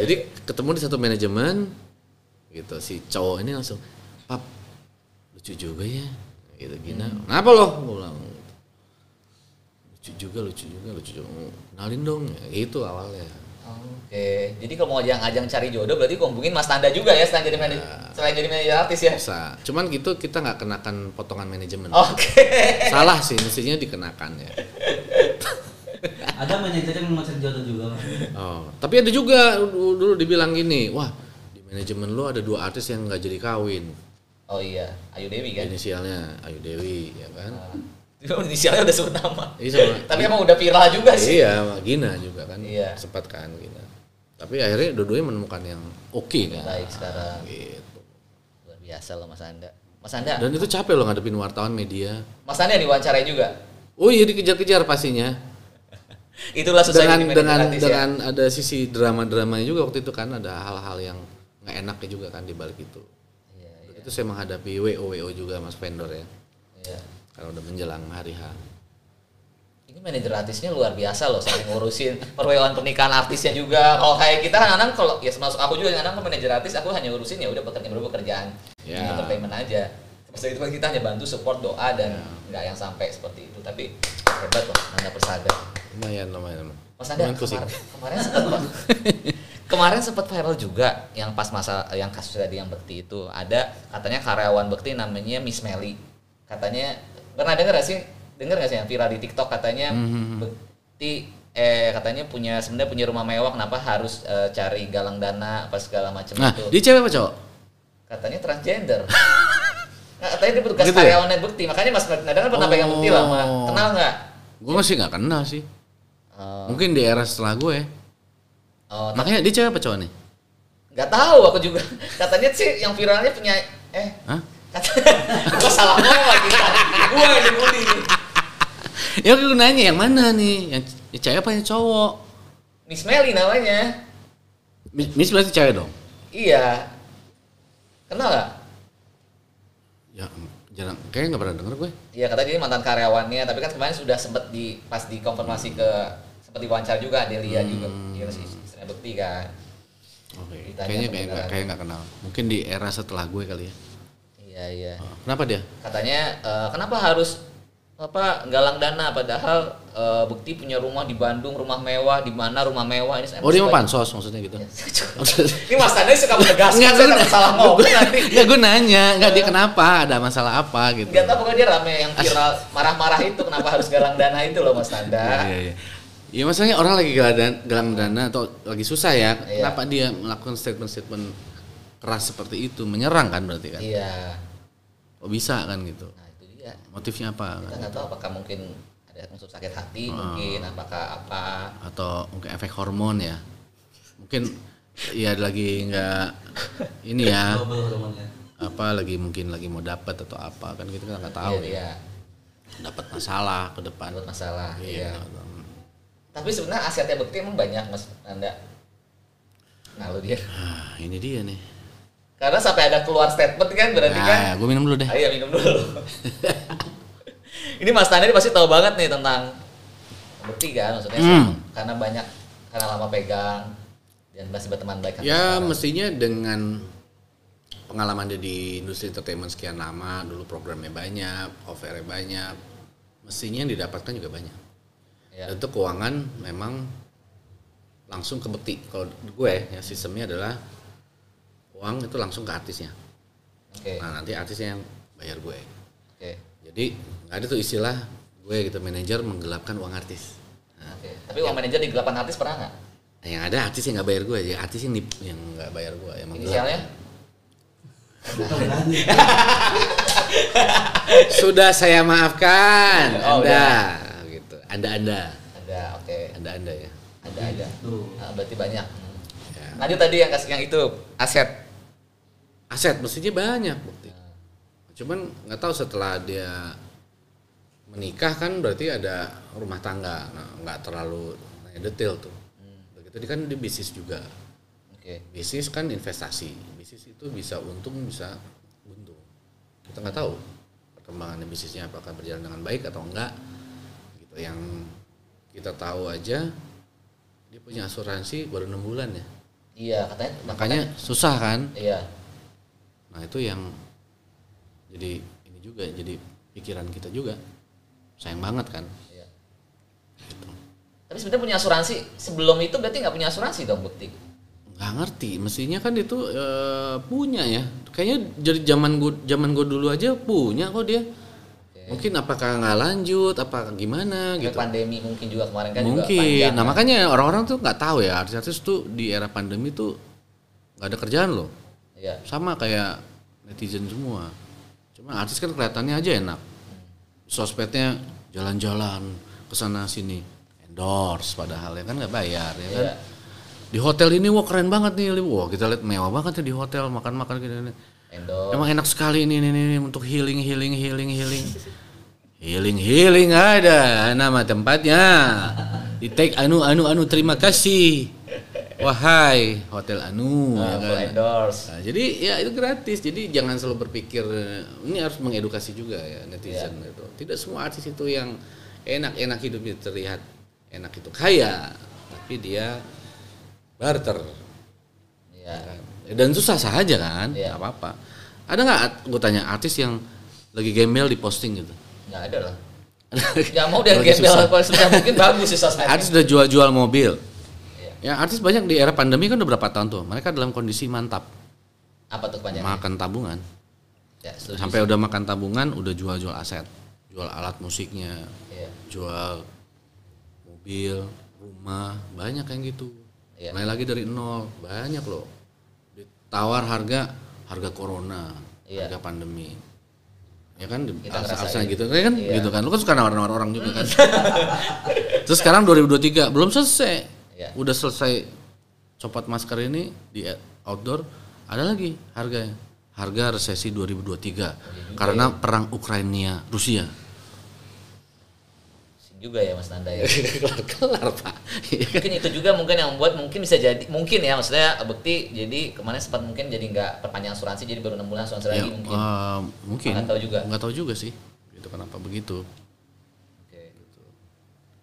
Jadi ketemu di satu manajemen gitu si cowok ini langsung, "Pap, lucu juga ya." Gitu Gina. Kenapa lo? Gue bilang. Lucu juga, lucu juga, lucu juga. Kenalin dong. Ya, gitu awalnya. Oke, jadi kalau mau ajang-ajang cari jodoh berarti kumpulin Mas Tanda juga ya selain jadi manajer, selain jadi manajer artis ya. Bisa. Cuman gitu kita nggak kenakan potongan manajemen. Oke. Salah sih, mestinya dikenakan ya. <laughs> <laughs> Ada manajer yang mau cari jodoh juga. Oh, tapi ada juga dulu, dulu dibilang gini, wah di manajemen lu ada dua artis yang nggak jadi kawin. Oh iya, Ayu Dewi kan. Inisialnya Ayu Dewi, ya kan? Itu <laughs> inisialnya udah sebut nama. Iya sama. Tapi emang udah viral juga sih. Iya, Gina juga kan. Iya. Sempat kan Gina. Tapi akhirnya dua-duanya menemukan yang oke kan. Baik sekarang. Gitu. Luar biasa loh Mas Anda. Mas Anda, Dan itu capek loh ngadepin wartawan media. Mas Anda diwawancarai juga. Oh iya dikejar-kejar pastinya. Itulah dengan dengan ya. dengan ada sisi drama-dramanya juga waktu itu kan ada hal-hal yang nggak enaknya juga kan di balik itu. Iya, iya. Itu saya menghadapi WO WO juga mas vendor ya. iya. Kalau udah menjelang hari H. Ini manajer artisnya luar biasa loh, sampai ngurusin perwewan pernikahan artisnya juga. Kalau kayak kita kadang kalau ya termasuk aku juga kadang kan manajer artis, aku hanya ngurusin ya udah pekerjaan pekerjaan Ya. entertainment aja. Maksudnya itu kan kita hanya bantu support doa dan nggak yang sampai seperti itu. Tapi hebat loh, Anda Persada. Lumayan lumayan. lumayan. Mas Anda Lumayan pusing. kemarin, kemarin sempat <laughs> kemarin sempat viral juga yang pas masa yang kasus tadi yang Bekti itu ada katanya karyawan Bekti namanya Miss Melly. Katanya pernah dengar gak sih? Dengar gak sih yang viral di TikTok katanya Hmm, Bekti eh katanya punya sebenarnya punya rumah mewah kenapa harus eh, cari galang dana apa segala macam Nah, itu. dia cewek apa cowok? Katanya transgender. <laughs> Katanya dia petugas Gitu ya? karyawannya Bekti. Makanya Mas Nada kan pernah pegang Bekti lama. Oh. Kenal nggak? Gue masih nggak kenal sih. Oh, Mungkin di era setelah gue. oh, Makanya dia cewek apa cowok nih? Gak tahu aku juga. <laughs> Katanya sih yang viralnya punya eh Hah? gua <laughs> salah ngomong lagi. Gua yang dibully nih. Ya gue nanya yang mana nih? Yang cewek apa yang cowok? Miss Melly namanya. Mi- Miss berarti cewek dong? Iya. Kenal gak? Ya jarang. Kayaknya nggak pernah denger gue. Iya katanya dia mantan karyawannya, tapi kan kemarin sudah sempat di pas dikonfirmasi ke sempat diwawancara juga Delia juga, dia masih istrinya Bekti kan. oke Ditanya kayaknya kayak kayak nggak kenal. Mungkin di era setelah gue kali ya. Iya iya. Oh, kenapa dia? Katanya eh, kenapa harus apa galang dana padahal eh, Bekti punya rumah di Bandung, rumah mewah di mana rumah mewah ini. oh dia mau pansos maksudnya gitu ini Mas Tanda suka menegaskan Nggak, gue- salah ngomong nanti. Nggak gue nanya, nggak dia kenapa, ada masalah apa gitu. Gak tau pokoknya dia rame yang viral marah-marah itu kenapa harus galang dana itu loh Mas Tanda. Iya, iya, iya. Ya maksudnya orang lagi galang dana, galang dana atau lagi susah ya, Iya. kenapa dia melakukan statement-statement keras seperti itu, menyerang kan berarti kan? Iya. Oh bisa kan gitu. Nah dia. Motifnya apa? Kita nggak tahu apakah mungkin ada unsur sakit hati Ah. mungkin apakah apa. Atau mungkin efek hormon ya? Mungkin ya lagi nggak ini ya <laughs> apa lagi mungkin lagi mau dapat atau apa kan kita nggak tahu Iya, ya iya. dapat masalah ke depan Buat masalah. Iya. iya Tapi sebenarnya asetnya Bekti emang banyak Mas Tanda. Nah lu dia. ah ini dia nih Karena sampai ada keluar statement kan berarti kan. nah gue minum dulu deh Ayo minum dulu. ini Mas Tanda ini pasti tahu banget nih tentang Bekti kan maksudnya Hmm. karena banyak karena lama pegang dan masih berteman baik Ya sekarang. mestinya dengan pengalaman dia di industri entertainment sekian lama, dulu programnya banyak, offernya banyak, mestinya yang didapatkan juga banyak. Ya. Dan itu keuangan memang langsung ke bekti. Kalau gue ya sistemnya adalah uang itu langsung ke artisnya. Oke. Nah nanti artisnya yang bayar gue. Oke. Jadi nggak ada tuh istilah gue gitu manajer menggelapkan uang artis. Nah, Oke. Tapi uang manajer di gelapan artis pernah nggak? yang ada artis yang nggak bayar gue, ya artis yang nip- yang nggak bayar gue. Yang menggelap. Inisialnya? <laughs> Sudah saya maafkan Oh, Anda gitu. Anda Anda. Ada. Oke. Anda Anda ya. Ada ada. Tuh. Nah, berarti banyak. Ya. Lanjut tadi yang kasih yang itu aset. Aset mestinya banyak bukti. Cuman nggak tahu setelah dia menikah kan berarti ada rumah tangga. Nah, nggak terlalu detail tuh. Begitu dia kan di bisnis juga. Oke. Bisnis kan investasi. Bisnis itu bisa untung bisa buntu. Kita nggak tahu perkembangannya bisnisnya apakah berjalan dengan baik atau enggak. Gitu yang kita tahu aja dia punya asuransi baru enam bulan ya. Iya katanya. Makanya susah kan. Iya. Nah itu yang jadi ini juga jadi pikiran kita juga sayang banget kan. Iya. Gitu. Tapi sebenarnya punya asuransi sebelum itu berarti nggak punya asuransi dong bukti. Nggak ngerti, mestinya kan itu eh, punya ya. Kayaknya jadi zaman gue zaman gue dulu aja punya kok dia. Mungkin apakah nggak lanjut, apa gimana Gitu. gitu. Pandemi mungkin juga kemarin kan juga Mungkin. panjang. Nah kan? makanya orang-orang tuh nggak tahu ya artis-artis tuh di era pandemi tuh nggak ada kerjaan loh. Iya. Sama kayak netizen semua. Cuma artis kan kelihatannya aja enak. Sosmednya jalan-jalan ke sana sini endorse padahal ya kan nggak bayar ya kan. Iya. Di hotel ini wah keren banget nih. Wah, kita lihat mewah banget ya di hotel makan-makan gini. gini. Endorse. Emang enak sekali ini, ini, ini untuk healing, healing, healing, healing. Healing, healing ada nama tempatnya. Di tag anu, anu, anu, terima kasih. Wahai Hotel Anu. Nah, ya kan? Nah, jadi ya itu gratis. Jadi jangan selalu berpikir ini harus mengedukasi juga ya netizen Iya. itu. Tidak semua artis itu yang enak-enak hidupnya terlihat enak itu kaya, tapi dia barter Iya. kan. dan susah saja kan nggak apa-apa ada nggak gue tanya artis yang lagi gembel di posting gitu Nggak ada lah. <laughs> Yang mau dia gembel susah. mungkin bagus sih sosmednya. artis udah jual-jual mobil. Ya artis banyak di era pandemi kan udah berapa tahun tuh? Mereka dalam kondisi mantap. Apa tuh kepanjangannya? makan tabungan. Ya, sampai udah makan tabungan udah jual-jual aset. Jual alat musiknya. Iya. jual mobil rumah banyak yang gitu. Iya. mulai lagi dari nol banyak loh. Ditawar harga harga corona Iya. harga pandemi. Ya kan asa gitu. Ya kan? Iya. gitu kan. Lu kan suka nawar-nawar orang juga kan. <laughs> Terus sekarang 2023 belum selesai Iya. udah selesai copot masker ini di outdoor ada lagi harganya harga resesi 2023 karena perang Ukraina Rusia juga ya Mas Nanda ya. <laughs> kelar-kelar pak Iya <laughs> mungkin itu juga mungkin yang membuat mungkin bisa jadi mungkin ya maksudnya bukti jadi kemarin sempat mungkin jadi nggak perpanjang asuransi jadi baru enam bulan asuransi Ya, lagi mungkin. eh, mungkin Nggak tahu juga. nggak tahu juga sih itu kenapa begitu Oke.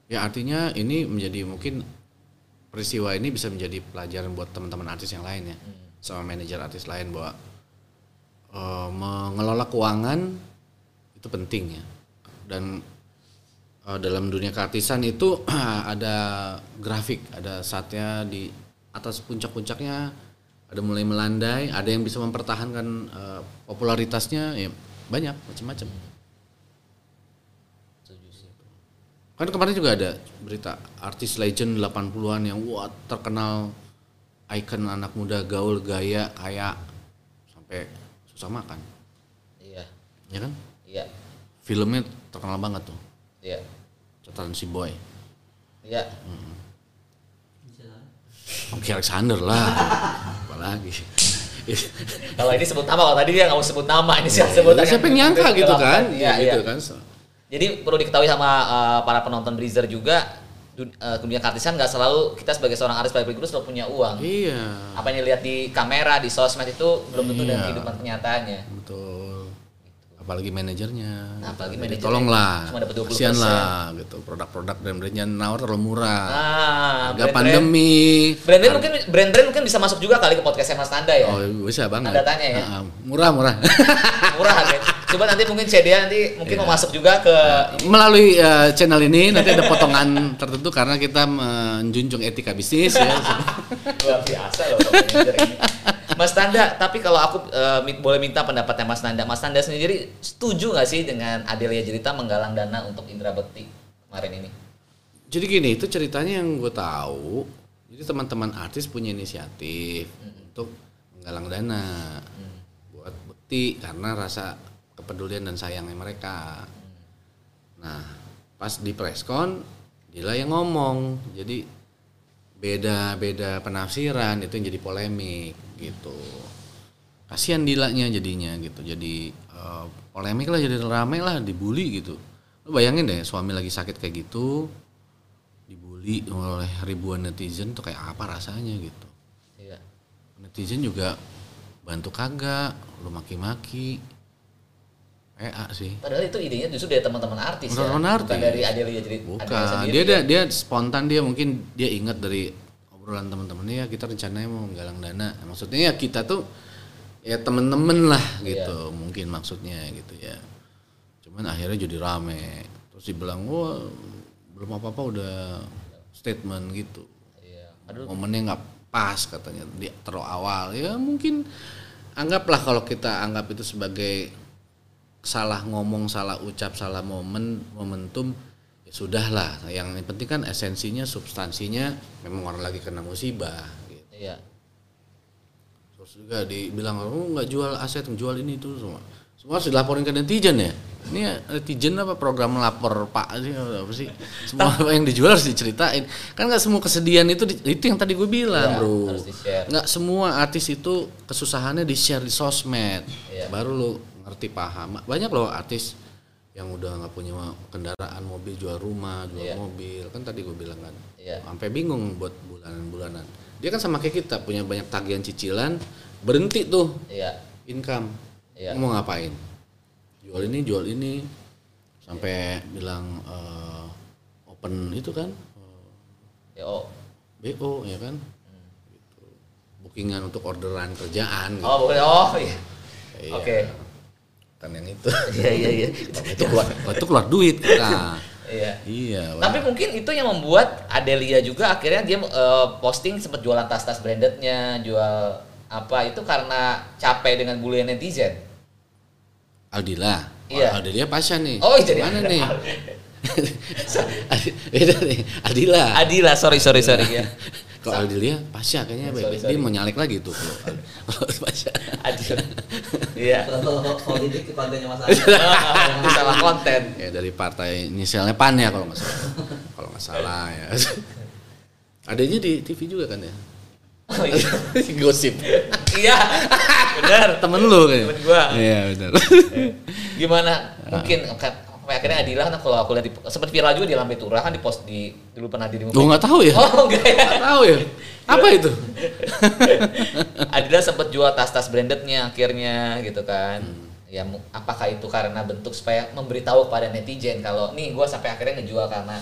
ya artinya ini menjadi mungkin peristiwa ini bisa menjadi pelajaran buat teman-teman artis yang lain ya. Sama manajer artis lain bahwa eh, mengelola keuangan itu penting ya. Dan eh, dalam dunia keartisan itu <clears throat> ada grafik ada saatnya di atas puncak-puncaknya ada mulai melandai ada yang bisa mempertahankan eh, popularitasnya ya banyak macam-macam Setuju sih. Kan kemarin juga ada berita artis legend 80-an yang wah terkenal icon anak muda gaul gaya kaya sampai susah makan, Iya. ya kan? Iya. Filmnya terkenal banget tuh, Iya. catatan si boy. Iya. Lah. Oke Alexander lah, apalagi. Kalau ini sebut nama, kalau tadi dia nggak mau sebut nama, ini siapa sebut Ya, siapa yang nyangka gitu kan? Iya, gitu iya. kan. Jadi perlu diketahui sama uh, para penonton Breezer juga uh, dunia kartisan nggak selalu kita sebagai seorang artis balik guru selalu punya uang. Iya, Apa yang dilihat di kamera, di sosmed itu belum tentu dengan Iya. kehidupan kenyataannya. betul. Apalagi manajernya. Nah, apalagi Jadi manajernya Tolonglah, cuma dapat 20%. kasihan lah gitu. Produk-produk brand-brandnya nawar terlalu murah. Ah, Harga pandemi. Brand-brand mungkin brand-brand mungkin bisa masuk juga kali ke podcastnya Mas Tanda ya. Oh bisa banget. Anda tanya ya? Ah, murah murah. <laughs> Murah harganya. Coba nanti mungkin CDA nanti mungkin Iya. mau masuk juga ke Melalui eh, channel ini nanti ada potongan tertentu karena kita menjunjung etika bisnis ya. <laughs> luar biasa loh Pak manajer ini. Mas Tanda, tapi kalau aku mi- boleh minta pendapatnya Mas Tanda. Mas Tanda sendiri setuju nggak sih dengan Adelia Jerita menggalang dana untuk Indra Bekti kemarin ini? Jadi gini itu ceritanya yang gue tahu. Jadi teman-teman artis punya inisiatif untuk menggalang dana buat bukti karena rasa kepedulian dan sayangnya mereka. Nah pas di preskon dia yang ngomong. Jadi beda-beda penafsiran itu yang jadi polemik gitu. Kasihan Dilanya jadinya gitu. Jadi eh, polemik lah jadi rame lah dibully gitu. Lu bayangin deh suami lagi sakit kayak gitu dibully oleh ribuan netizen tuh kayak apa rasanya gitu. Iya. Netizen juga bantu kagak, lu maki-maki. PA sih. Padahal itu idenya justru dari teman-teman artis Teman-teman ya, artis. bukan dari Adelia Jerita. Bukan, dia dia dia spontan dia mungkin dia ingat dari obrolan teman-temannya ya kita rencananya mau menggalang dana. Maksudnya ya kita tuh ya temen-temen lah gitu mungkin maksudnya gitu ya. Cuman akhirnya jadi rame. Terus dibilang wah belum apa-apa udah statement gitu. Iya. Aduh, Momennya nggak pas katanya di terlalu awal. Ya mungkin anggaplah kalau kita anggap itu sebagai salah ngomong, salah ucap, salah momen, momentum ya sudahlah. Yang penting kan esensinya, substansinya memang orang lagi kena musibah. Gitu. iya. Terus juga dibilang oh nggak jual aset, jual ini itu semua. Semua harus dilaporin ke netizen ya. Ini netizen apa program lapor Pak sih apa sih? Semua apa yang dijual harus diceritain. Kan nggak semua kesedihan itu di- itu yang tadi gue bilang, Iya, Bro. Nggak semua artis itu kesusahannya di-share di sosmed. Iya. Baru lu ngerti paham. Banyak loh artis yang udah nggak punya kendaraan mobil jual rumah jual Iya. mobil kan tadi gue bilang kan Iya. sampai bingung buat bulanan-bulanan dia kan sama kayak kita punya banyak tagihan cicilan berhenti tuh Iya. income Iya. mau ngapain jual ini jual ini sampai bilang eh, open itu kan Ya, oh. bo ya kan gitu. bookingan untuk orderan kerjaan gitu. Oh, boleh. Oh, iya. Iya. Oke. Yang itu <laughs> Iya, iya, iya. <laughs> itu keluar <laughs> itu keluar duit kita Iya. iya Tapi mungkin itu yang membuat Adelia juga akhirnya dia eh, posting sempat jualan tas-tas brandednya, jual apa itu karena capek dengan bulian netizen. Aldila Iya. Aldila Pasha nih Oh, jadi mana nih beda nih Aldila Adila, sorry sorry sorry ya. Kalau Aldilia Pasha kayaknya Sorry, baik sorry. dia mau nyalek lagi tuh kalau <laughs> kalau Pasha. <laughs> Iya. Kalau politik ke kontennya Mas <laughs> Salah konten. ya dari partai inisialnya PAN ya kalau nggak salah kalau nggak salah ya adanya di TV juga kan ya Oh iya. gosip Iya. Benar. temen lu kayaknya Temen gua. iya benar Gimana? Mungkin kan sampai akhirnya Adila kan kalau aku lihat di, sempat viral juga di Lambe Tura kan di post di dulu pernah dirimu Gue nggak tahu ya. oh enggak ya Nggak tahu ya. Apa itu? <laughs> Adila sempat jual tas-tas brandednya akhirnya gitu kan Hmm. ya apakah itu karena bentuk supaya memberitahu kepada netizen kalau nih gua sampai akhirnya ngejual karena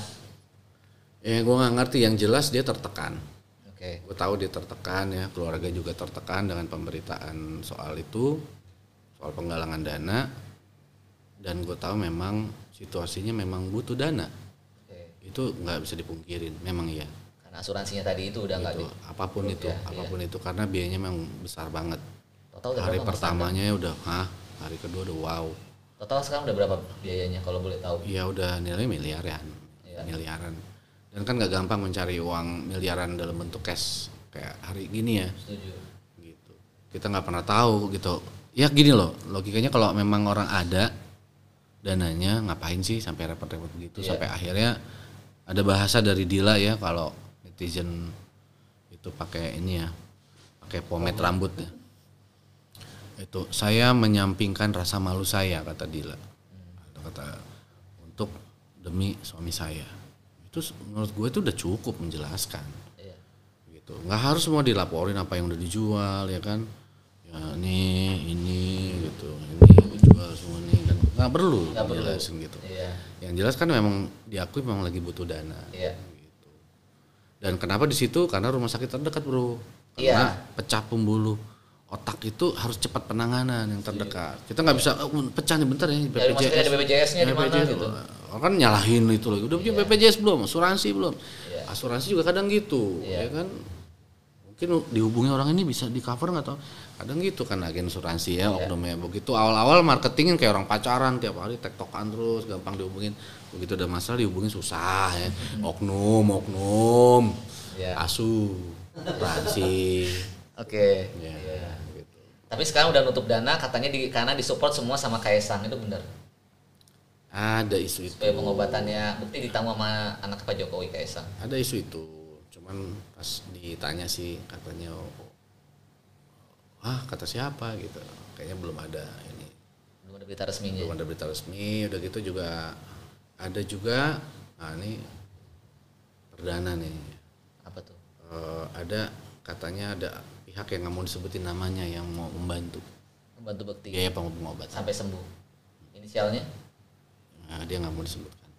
Ya gue nggak ngerti. Yang jelas dia tertekan. oke Gue tahu dia tertekan ya. Keluarga juga tertekan dengan pemberitaan soal itu, soal penggalangan dana. Dan gue tahu memang situasinya memang butuh dana. oke. Itu nggak bisa dipungkirin. Memang iya. karena asuransinya tadi itu udah nggak Gitu. di Apa pun itu, ya, apa pun itu karena biayanya memang besar banget. total udah Hari pertamanya udah, hah? Hari kedua udah wow. Total sekarang udah berapa biayanya kalau boleh tahu Iya udah nilai miliaran, Iya. miliaran. Dan kan nggak gampang mencari uang miliaran dalam bentuk cash kayak hari gini ya, setuju gitu. Kita nggak pernah tahu gitu. Ya gini loh, logikanya kalau memang orang ada dananya ngapain sih sampai repot-repot begitu Iya. sampai akhirnya ada bahasa dari Dila ya kalau netizen itu pakai ini ya, pakai pomade rambut ya. Itu saya menyampingkan rasa malu saya kata Dila. Kata, kata untuk demi suami saya. Itu menurut gue itu udah cukup menjelaskan iya gitu nggak harus semua dilaporin apa yang udah dijual ya kan ya ini ini gitu ini dijual semua ini nggak perlu Nggak perlu. gitu iya yang jelas kan memang diakui memang lagi butuh dana iya dan kenapa di situ karena rumah sakit terdekat bro karena pecah pembuluh otak itu harus cepat penanganan yang terdekat kita nggak bisa "Oh, pecah nih bentar ya sakit ada BPJS-nya di mana BPJS, gitu. Orang kan nyalahin itu lagi. Udah punya BPJS belum? Asuransi belum? Iya. Asuransi juga kadang gitu, Iya. ya kan? Mungkin dihubungi orang ini bisa di cover nggak tau? Kadang gitu kan agen asuransi ya oknumnya. Begitu awal-awal marketingin kayak orang pacaran tiap hari tektokan terus, gampang dihubungin. Begitu ada masalah dihubungin susah ya. <laughs> Oknum, oknum, Iya. asu, asuransi. oke Ya, Iya. gitu. tapi sekarang udah nutup dana katanya di karena disupport semua sama Kaisang itu benar Ada isu itu. supaya pengobatannya bukti ditanggung sama anak Pak Jokowi Kaisang ada isu itu cuman pas ditanya sih katanya oh, ah kata siapa? gitu. Kayaknya belum ada ini. Belum ada berita resminya belum ada berita resmi. Udah gitu juga ada juga nah ini perdana nih. Apa tuh? Eh, ada katanya ada pihak yang nggak mau disebutin namanya yang mau membantu. Membantu bukti biaya pengobatan. Sampai sembuh. Inisialnya? Nah, dia nggak mau disebutkan.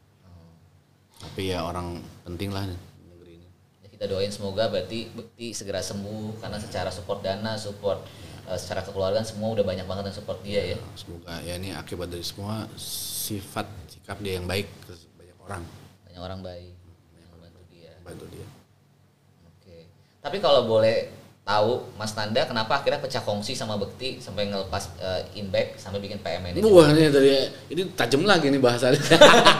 Tapi ya orang penting lah di negeri ini ya kita doain. Semoga berarti bukti segera sembuh karena secara support dana support eh, secara kekeluargaan semua udah banyak banget yang support dia ya. Nah, semoga. Ya ini akibat dari semua sifat sikap dia yang baik ke banyak orang. Banyak orang baik. Yang membantu dia. Bantu dia. Oke. Tapi kalau boleh tahu Mas Nanda kenapa akhirnya pecah kongsi sama Bekti sampai ngelepas eh, inback sampai bikin PMN ini? Wah ini tadi ini tajam lagi nih bahasannya.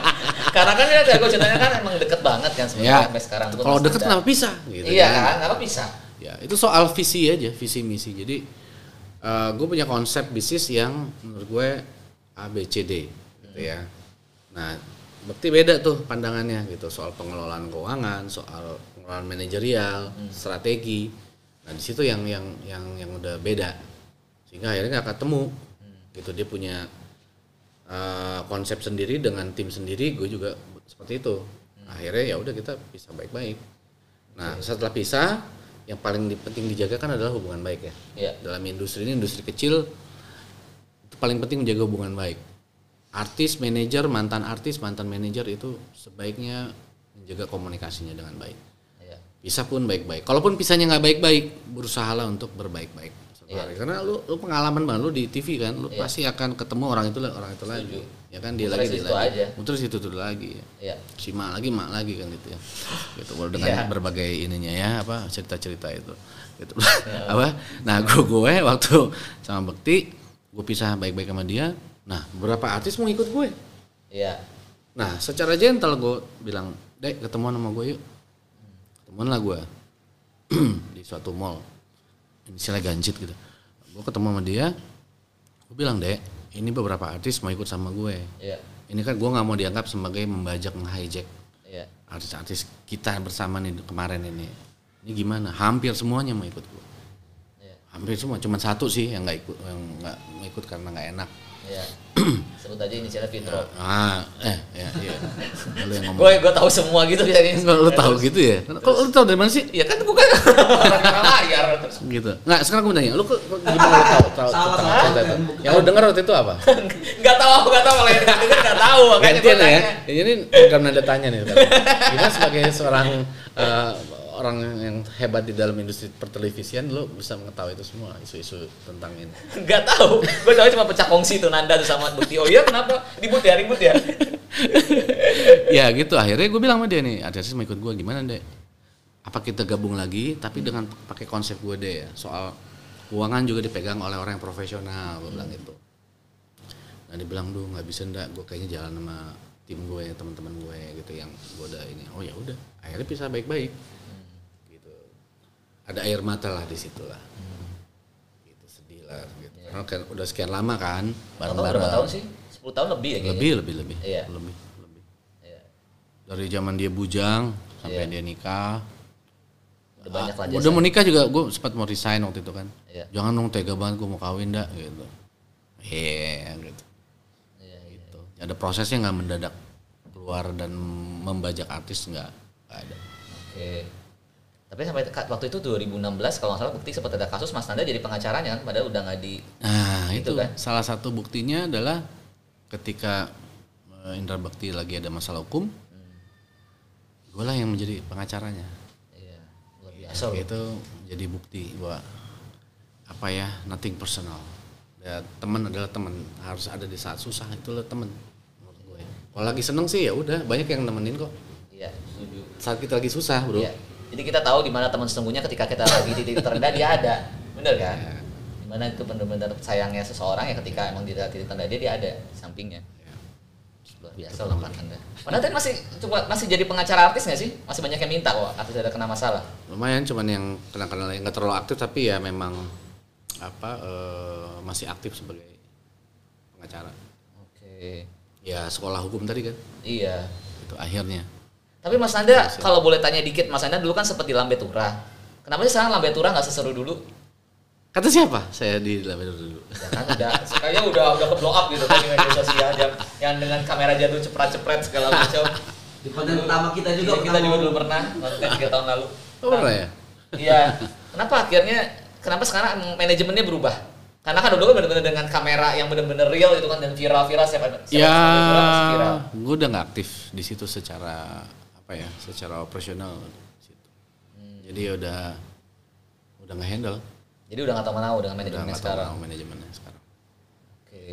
<laughs> Karena kan ya gue ceritanya kan emang deket banget kan sebenarnya ya. sampai sekarang. Kalau deket Nanda. kenapa pisah gitu iya kan. kenapa bisa? Ya itu soal visi aja visi misi. Jadi gue punya konsep bisnis yang menurut gue A B C D gitu ya. Nah Bekti beda tuh pandangannya gitu. Soal pengelolaan keuangan soal pengelolaan manajerial strategi nah di situ yang yang yang yang udah beda. Sehingga akhirnya nggak ketemu. Gitu dia punya eh, konsep sendiri dengan tim sendiri gue juga seperti itu. Akhirnya ya udah kita bisa baik-baik. Nah setelah pisah yang paling penting dijaga kan adalah hubungan baik ya. Iya. dalam industri ini industri kecil itu paling penting menjaga hubungan baik. Artis manajer mantan artis mantan manajer itu sebaiknya menjaga komunikasinya dengan baik. Iya. Pisah pun baik-baik. Kalaupun pisahnya nggak baik-baik berusahalah untuk berbaik-baik. Iya. karena lu, lu pengalaman banget lu di TV kan lu Iya. pasti akan ketemu orang itu orang itu lagi. Ya kan dia Muter lagi dia lagi. aja. muter situ tuh lagi. Ya Iya. si mak lagi mak lagi kan gitu ya. Gitu baru dengan Iya. berbagai ininya ya apa cerita-cerita itu. Gitu. <laughs> Apa? Nah gue gue waktu sama Bekti gue pisah baik-baik sama dia. Nah beberapa artis mau ikut gue Iya. nah secara gentle gue bilang dek ketemuan sama gue yuk ketemuan lah gue <clears throat> di suatu mall. Misalnya ganjit gitu. Gue ketemu sama dia. Gue bilang dek ini beberapa artis mau ikut sama gue. Iya. ini kan gue nggak mau dianggap sebagai membajak nge-hijack Iya. artis-artis kita bersama nih kemarin ini. Ini gimana? Hampir semuanya mau ikut gue Iya. hampir semua. Cuman satu sih yang nggak ikut yang nggak mau ikut karena nggak enak Iya. <clears throat> Sebut aja inisialnya Fitro. Ah, eh, ya, iya. Lu yang ngomong. Gue gue tahu semua gitu ya lu tahu gitu ya? Kok lu tahu dari mana sih? Ya kan gue kan orang layar. Gitu. Nggak, sekarang gue tanya, lu kok gimana lu tahu? tahu tentang? Yang lu dengar waktu itu apa? Enggak tahu aku enggak tahu kalau yang denger enggak tahu makanya gue Gantian ya. Ini program nada tanya nih. Gimana sebagai seorang eh, orang yang hebat di dalam industri pertelevisian, lu bisa mengetahui itu semua isu-isu tentang ini. Enggak tahu. Gue tahu cuma pecah kongsi tuh Nanda tuh sama Bukti. Oh iya kenapa? Ribut ya, ribut ya. <laughs> ya gitu akhirnya gue bilang sama dia nih ada sih mau ikut gue gimana deh apa kita gabung lagi tapi dengan pakai konsep gue deh ya soal keuangan juga dipegang oleh orang yang profesional gue bilang gitu nah dia bilang duh nggak bisa ndak gue kayaknya jalan sama tim gue teman-teman gue gitu yang gue udah ini. Oh ya udah akhirnya bisa baik-baik. Gitu. Ada air mata lah di situ lah. Gitu sedih lah gitu. Karena kan udah sekian lama kan berapa tahun sih? 10 tahun lebih ya kayaknya. lebih lebih lebih. Iya. lebih lebih. Iya. dari zaman dia bujang sampai Iya. dia nikah. Udah banyak lah Ah, udah mau nikah juga gue sempat mau resign waktu itu kan. Iya. jangan dong tega banget gue mau kawin dah gitu. Iya gitu. Iya, iya. gitu. Ada prosesnya nggak mendadak keluar dan membajak artis nggak ada Oke. Tapi sampai waktu itu 2016 kalau nggak salah bukti sempat ada kasus Mas Nanda jadi pengacaranya kan padahal udah nggak di nah Gitu itu kan? salah satu buktinya adalah ketika eh, Indra Bakti lagi ada masalah hukum gue lah yang menjadi pengacaranya Iya, luar biasa loh. itu jadi bukti bahwa apa ya nothing personal ya teman adalah teman harus ada di saat susah itu teman kalau lagi seneng sih ya udah banyak yang nemenin kok Iya, setuju. saat kita lagi susah bro Iya. Jadi kita tahu di mana teman sesungguhnya ketika kita lagi di titik terendah dia ada. Bener kan? Iya. Di mana itu benar-benar sayangnya seseorang ya ketika emang di titik terendah dia dia ada di sampingnya. Iya. Luar biasa loh Mas Nanda. Mas Nanda masih coba masih jadi pengacara artis nggak sih? Masih banyak yang minta kok artis ada kena masalah. lumayan cuman yang kenal-kenal yang nggak terlalu aktif tapi ya memang apa eh, masih aktif sebagai pengacara Oke. Ya sekolah hukum tadi kan Iya. itu akhirnya Tapi Mas Nanda kalau boleh tanya dikit, Mas Nanda dulu kan sempat di Lambe Tura. Kenapa sih sekarang Lambe Tura nggak seseru dulu? kata siapa saya di dalam dulu Ya kan udah, kayaknya udah udah ke blow up gitu kan di media sosial yang, yang dengan kamera jadul cepret-cepret segala macam. Di konten pertama kita juga Iya, kita pernah juga dulu pernah konten tiga tahun lalu. oh pernah ya Iya. Kenapa akhirnya kenapa sekarang manajemennya berubah? Karena kan dulu kan benar-benar dengan kamera yang benar-benar real itu kan dan viral-viral siapa siapa ya viral. gue udah nggak aktif di situ secara apa ya secara operasional situ. Hmm. jadi ya udah udah nggak handle Jadi udah nggak tahu menau dengan udah manajemennya tahu sekarang. mau manajemennya sekarang Oke.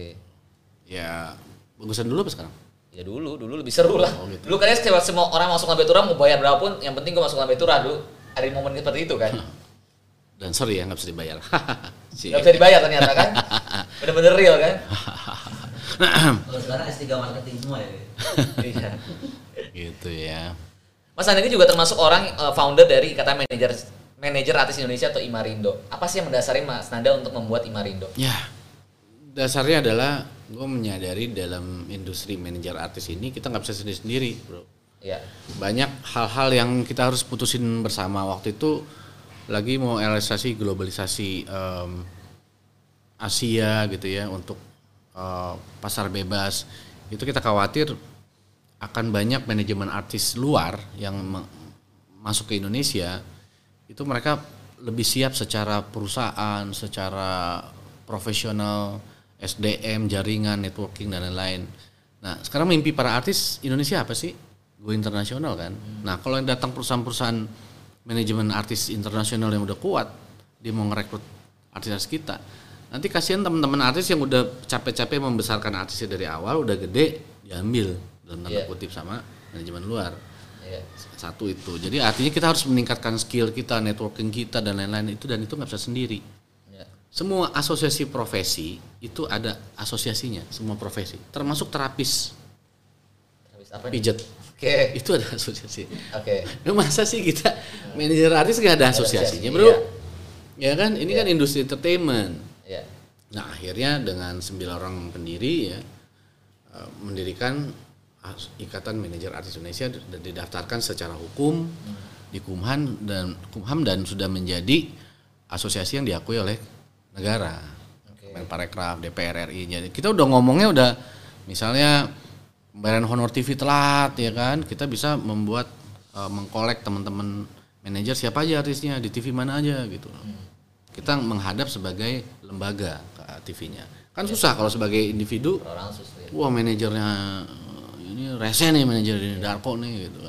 ya bagusan dulu apa sekarang Ya dulu, dulu lebih seru lah. Oh, gitu. Dulu kayaknya setiap semua orang masuk Lambe Tura mau bayar berapapun, yang penting gue masuk Lambe Tura dulu. Ada momen seperti itu kan. <laughs> dan sorry ya nggak bisa dibayar <laughs> Si. Gak bisa dibayar ternyata kan. <laughs> Bener-bener real kan. <clears throat> Kalau sekarang S3 marketing semua ya. <laughs> Iya. gitu ya Mas Anda ini juga termasuk orang eh, founder dari Ikatan Manajer Manajer Artis Indonesia atau Imarindo. Apa sih yang mendasari Mas Nanda untuk membuat Imarindo? ya dasarnya adalah gue menyadari dalam industri manajer artis ini kita nggak bisa sendiri sendiri bro Ya. banyak hal-hal yang kita harus putusin bersama waktu itu lagi mau realisasi globalisasi em, Asia gitu ya untuk eh, pasar bebas itu kita khawatir akan banyak manajemen artis luar yang masuk ke Indonesia itu mereka lebih siap secara perusahaan, secara profesional, SDM, jaringan, networking dan lain-lain. Nah, sekarang mimpi para artis Indonesia apa sih? Go internasional kan. Nah, kalau yang datang perusahaan-perusahaan manajemen artis internasional yang udah kuat, dia mau ngerekrut artis-artis kita. Nanti kasihan teman-teman artis yang udah capek-capek membesarkan artisnya dari awal, udah gede, diambil dalam tanda Iya. kutip sama manajemen luar Iya. satu itu jadi artinya kita harus meningkatkan skill kita networking kita dan lain-lain itu dan itu nggak bisa sendiri Ya. semua asosiasi profesi itu ada asosiasinya semua profesi termasuk terapis Habis apa nih? Oke. itu ada asosiasi Oke. Lu masa sih kita manajer artis nggak ada asosiasinya bro ya kan ini kan industri entertainment Ya. Nah akhirnya dengan sembilan orang pendiri ya eh, mendirikan Ikatan Manajer Artis Indonesia didaftarkan secara hukum di Kumham dan Kumham dan sudah menjadi asosiasi yang diakui oleh negara. Oke. Menparekraf, DPR RI. Jadi kita udah ngomongnya udah misalnya pembayaran honor TV telat ya kan, kita bisa membuat eh, mengkolek teman-teman manajer siapa aja artisnya di TV mana aja gitu. Kita menghadap sebagai lembaga ke TV-nya. Kan susah kalau sebagai individu Orang sus ya. wah manajernya eh, ini rese nih manajer ini Darko nih gitu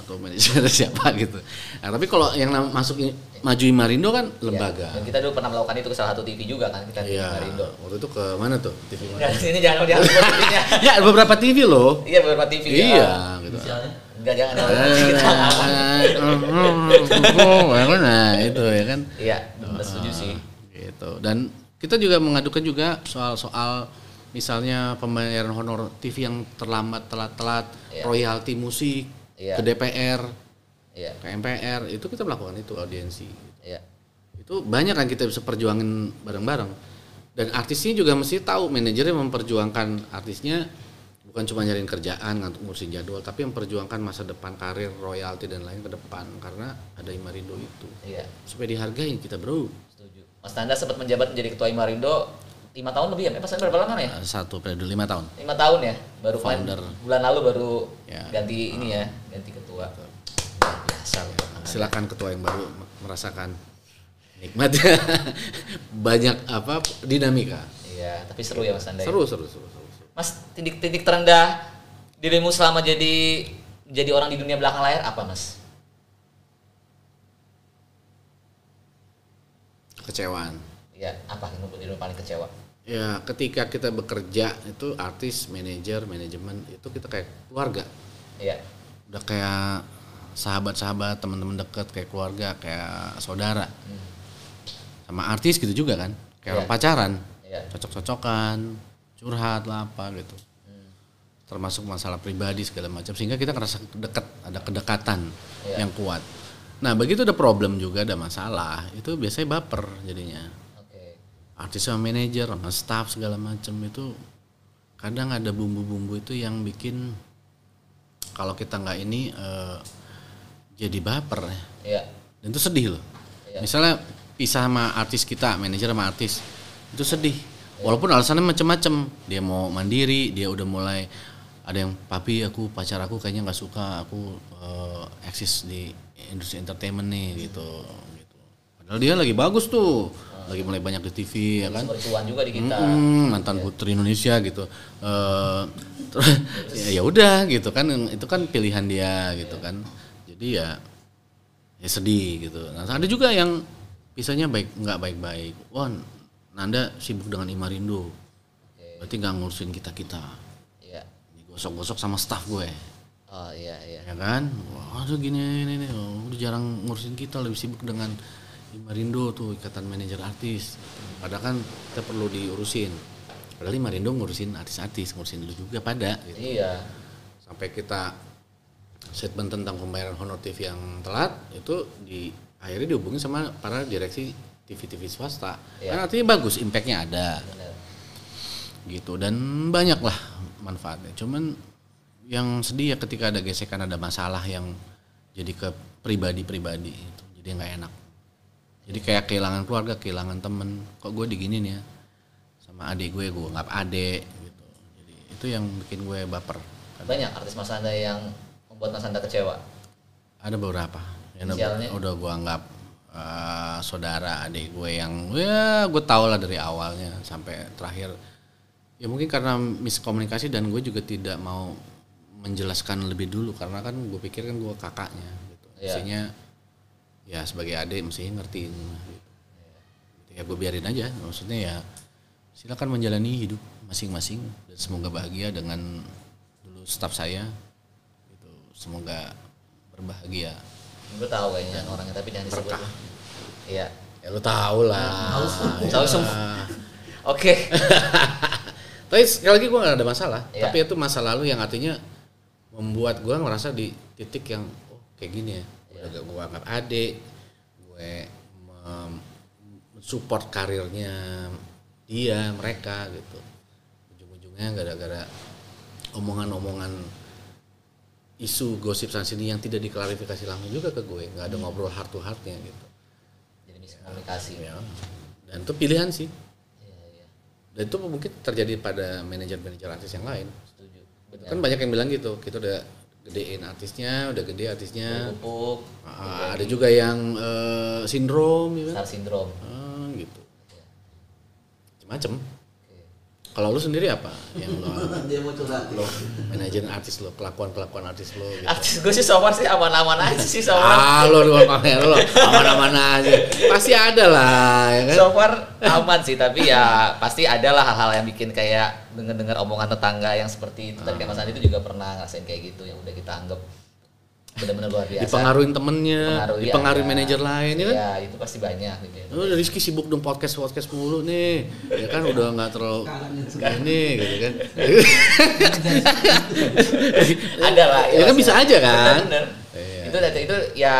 atau manajer <laughs> siapa gitu. Nah, tapi kalau yang masuk i- maju Imarindo kan lembaga. Dan kita dulu pernah melakukan itu ke salah satu TV juga kan kita di Iya. Marindo. Waktu itu ke mana tuh? TV mana? Nah, sini jangan <laughs> jangan ya beberapa TV loh. Iya beberapa TV. ya. Iya gitu. Inisialnya. Enggak jangan nah itu ya kan. Iya, setuju sih. Gitu. Dan kita juga mengadukan juga soal-soal misalnya pembayaran honor TV yang terlambat, telat-telat, Iya. royalti musik Iya. ke DPR, Iya, ke MPR, itu kita melakukan itu audiensi. iya. Itu banyak kan kita bisa perjuangin bareng-bareng. Dan artisnya juga mesti tahu manajernya memperjuangkan artisnya bukan cuma nyariin kerjaan ngantuk ngurusin jadwal, tapi memperjuangkan masa depan karir, royalti dan lain ke depan karena ada Imarindo itu. Iya, Supaya dihargai kita, Bro. setuju. Mas Tanda sempat menjabat menjadi ketua Imarindo lima tahun lebih ya? Eh, Tanda berapa lama ya? Satu periode lima tahun. Lima tahun ya? Baru Founder. bulan lalu baru Ya. ganti ini ya, ganti ketua. Luar Loh. Silakan ketua yang baru merasakan nikmatnya <laughs> banyak apa dinamika. Iya, tapi seru ya Mas Tanda. ya? Seru, seru, seru, seru. Mas, titik-titik terendah dirimu selama jadi jadi orang di dunia belakang layar apa, Mas? Kecewaan. Ya, apa yang paling kecewa? Ya, ketika kita bekerja itu artis, manajer, manajemen itu kita kayak keluarga. Iya. Udah kayak sahabat-sahabat, teman-teman dekat, kayak keluarga, kayak saudara. Sama artis gitu juga kan. Kayak orang pacaran. Iya. Cocok-cocokan, curhat lah apa gitu. Termasuk masalah pribadi segala macam sehingga kita ngerasa dekat, ada kedekatan Iya. yang kuat. Nah, begitu ada problem juga ada masalah, itu biasanya baper jadinya Oke. artis sama manajer sama staff segala macam itu kadang ada bumbu-bumbu itu yang bikin kalau kita nggak ini eh, jadi baper ya. Iya. dan itu sedih loh. Iya. misalnya pisah sama artis kita manajer sama artis itu sedih. Walaupun alasannya macam-macam dia mau mandiri dia udah mulai ada yang papi aku pacar aku kayaknya nggak suka aku eh, eksis di industri entertainment nih gitu gitu. Padahal dia lagi bagus tuh. Lagi mulai banyak di TV ya kan? Juga di kita. Mm, mantan putri Indonesia gitu. Terus <laughs> ya ya udah gitu kan. Itu kan pilihan dia gitu kan. Jadi ya ya sedih gitu. Nah, ada juga yang pisahnya baik nggak baik-baik. Wah, Nanda sibuk dengan Imarindo. Oke. Berarti nggak ngurusin kita-kita. Iya. Digosok-gosok sama staff gue. Oh, iya, iya. Ya kan? Wah, aduh gini ini, ini. Oh, udah jarang ngurusin kita lebih sibuk dengan Imarindo tuh ikatan manajer artis. Padahal kan kita perlu diurusin. Padahal Imarindo ngurusin artis-artis, ngurusin lu juga pada gitu. Iya. Sampai kita statement tentang pembayaran honor TV yang telat itu di akhirnya dihubungi sama para direksi TV-TV swasta. Iya. Kan artinya bagus, impactnya ada. Benar. gitu dan banyak lah manfaatnya. Cuman yang sedih ya ketika ada gesekan ada masalah yang jadi ke pribadi-pribadi itu jadi nggak enak. Jadi kayak kehilangan keluarga kehilangan temen. Kok gue diginin ya? Sama adik gue gue nggak adik gitu. Jadi itu yang bikin gue baper. Banyak artis Mas Anda yang membuat Mas Anda kecewa. ada beberapa yang Inisialnya? udah gue anggap eh, saudara adik gue yang ya gue tau lah dari awalnya sampai terakhir ya mungkin karena miskomunikasi dan gue juga tidak mau menjelaskan lebih dulu karena kan gue pikir kan gue kakaknya gitu Iya. mestinya ya sebagai adik mesti ngertiin gitu. ya gue biarin aja maksudnya ya silakan menjalani hidup masing-masing dan semoga bahagia dengan dulu staff saya semoga berbahagia Gue tahu kayaknya orangnya tapi jangan disebut. Berkah. Iya. ya lu tahu lah Tahu semua. Oke. <laughs> tapi sekali lagi gue gak ada masalah Iya. tapi itu masa lalu yang artinya membuat gue ngerasa di titik yang oh kayak gini ya udah gak gue anggap adik gue support karirnya dia mereka gitu ujung-ujungnya gara-gara omongan-omongan isu gosip sana sini yang tidak diklarifikasi langsung juga ke gue nggak ada ngobrol heart to heartnya gitu Jadi miskomunikasi. ya dan itu pilihan sih Iya, iya. Dan itu mungkin terjadi pada manajer-manajer artis yang lain. Setuju. Benar. Kan banyak yang bilang gitu, kita udah gedein artisnya, udah gede artisnya. Pupuk, Ah, ada juga yang eh, sindrom, ya kan? star syndrome. Ah, gitu. Macam. Kalau lu sendiri apa yang lo, <laughs> Dia mau curhat. lo manajerin artis lo, kelakuan-kelakuan artis lo gitu? Artis gue sih so far sih aman-aman <laughs> aja sih so far. Ah, lo dua kamera lo aman-aman aja. Pasti ada lah, ya kan? So far aman sih, tapi ya pasti ada lah hal-hal yang bikin kayak denger-dengar omongan tetangga yang seperti itu. Tadi kayak Mas Andi itu juga pernah ngerasain kayak gitu yang udah kita anggap benar-benar luar biasa. dipengaruhin temennya, Pengaruhi dipengaruhi ada. manajer lain, ya kan? Iya, itu pasti banyak gitu ya. Oh, Rizky sibuk dong podcast podcast mulu nih, ya kan udah nggak terlalu ini gitu kan? ada lah Ya kan bisa aja kan? Bener, Iya. itu itu ya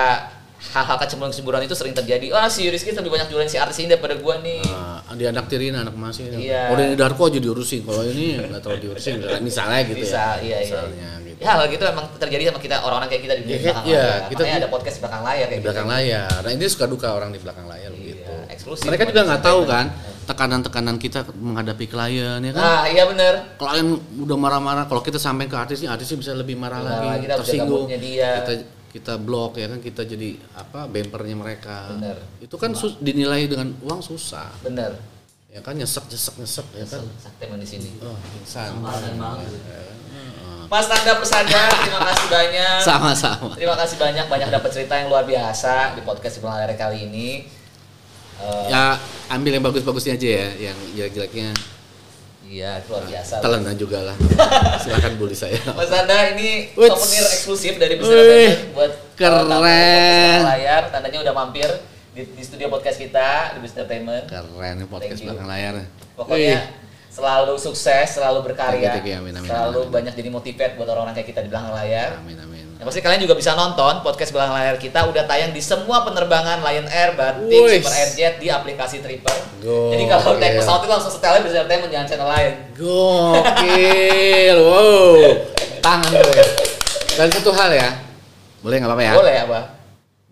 hal-hal kecemburuan kecemburuan itu sering terjadi wah si Rizky lebih banyak jualan si artis ini daripada gua nih Nah, dia anak tirin anak masih. Iya. Oh, Denny Darko aja diurusin. Kalau ini nggak terlalu diurusin, misalnya, <laughs> misalnya gitu bisa ya. iya iya Misalnya gitu. ya hal gitu emang terjadi sama kita orang-orang kayak kita di Iya, belakang iya, layar kita- makanya ada podcast di belakang layar kayak Di belakang gitu. layar. Nah ini suka duka orang di belakang layar Iya, begitu. eksklusif. Mereka juga nggak tahu kan tekanan-tekanan kita menghadapi klien ya kan. nah iya bener Klien udah marah-marah. Kalau kita sampai ke artisnya, artisnya bisa lebih marah Marah lagi, kita tersinggung. Kita kita blok ya kan kita jadi apa bempernya mereka. Bener. Itu kan sus- dinilai dengan uang susah. bener Ya kan nyesek nyesek nyesek ya kan. sakti emang di sini Oh, insan. Kemarin banget. Mas Tanda Pesanda terima kasih banyak Sama-sama. terima kasih banyak banyak dapat cerita yang luar biasa di podcast di layar kali ini Eh, Ya ambil yang bagus-bagusnya aja ya, yang jelek-jeleknya iya luar biasa telan juga lah. <laughs> Silakan bully saya. Mas Tanda ini Wits. souvenir eksklusif dari. Wih, Entertainment buat keren. layar. Tandanya udah mampir di, di studio podcast kita di Mr. Entertainment. Keren nih podcast belakang layar. Pokoknya Wih. selalu sukses, selalu berkarya, Thank you, thank you. Amin, amin, selalu amin, amin. banyak jadi motivate buat orang-orang kayak kita di belakang layar. Amin amin. Yang pasti kalian juga bisa nonton podcast belakang layar kita udah tayang di semua penerbangan Lion Air, Batik, Wih. Super Airjet di aplikasi Tripper. Gokil. Jadi kalau naik pesawat itu langsung setelnya bisa entertainment jangan channel lain. Gokil, wow. Tangan tuh ya. Dan satu hal ya, boleh nggak apa-apa ya? Boleh ya, Bah?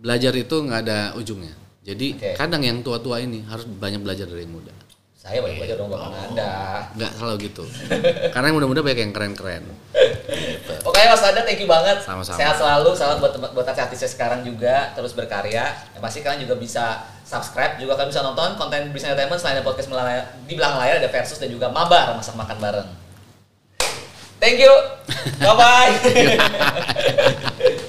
Belajar itu nggak ada ujungnya. Jadi Oke. kadang yang tua-tua ini harus banyak belajar dari yang muda. Saya banyak belajar dong Bapak Anda. Nggak selalu gitu. Karena yang muda-muda banyak yang keren-keren. <laughs> Oke Mas Anda, thank you banget. Sama-sama. Sehat selalu, salam buat buat artis-artisnya sekarang juga terus berkarya. Yang pasti kalian juga bisa subscribe, juga kalian bisa nonton konten Business Entertainment selain ada podcast melalui- di belakang layar ada versus dan juga mabar masak makan bareng. Thank you. <laughs> Bye bye. <laughs>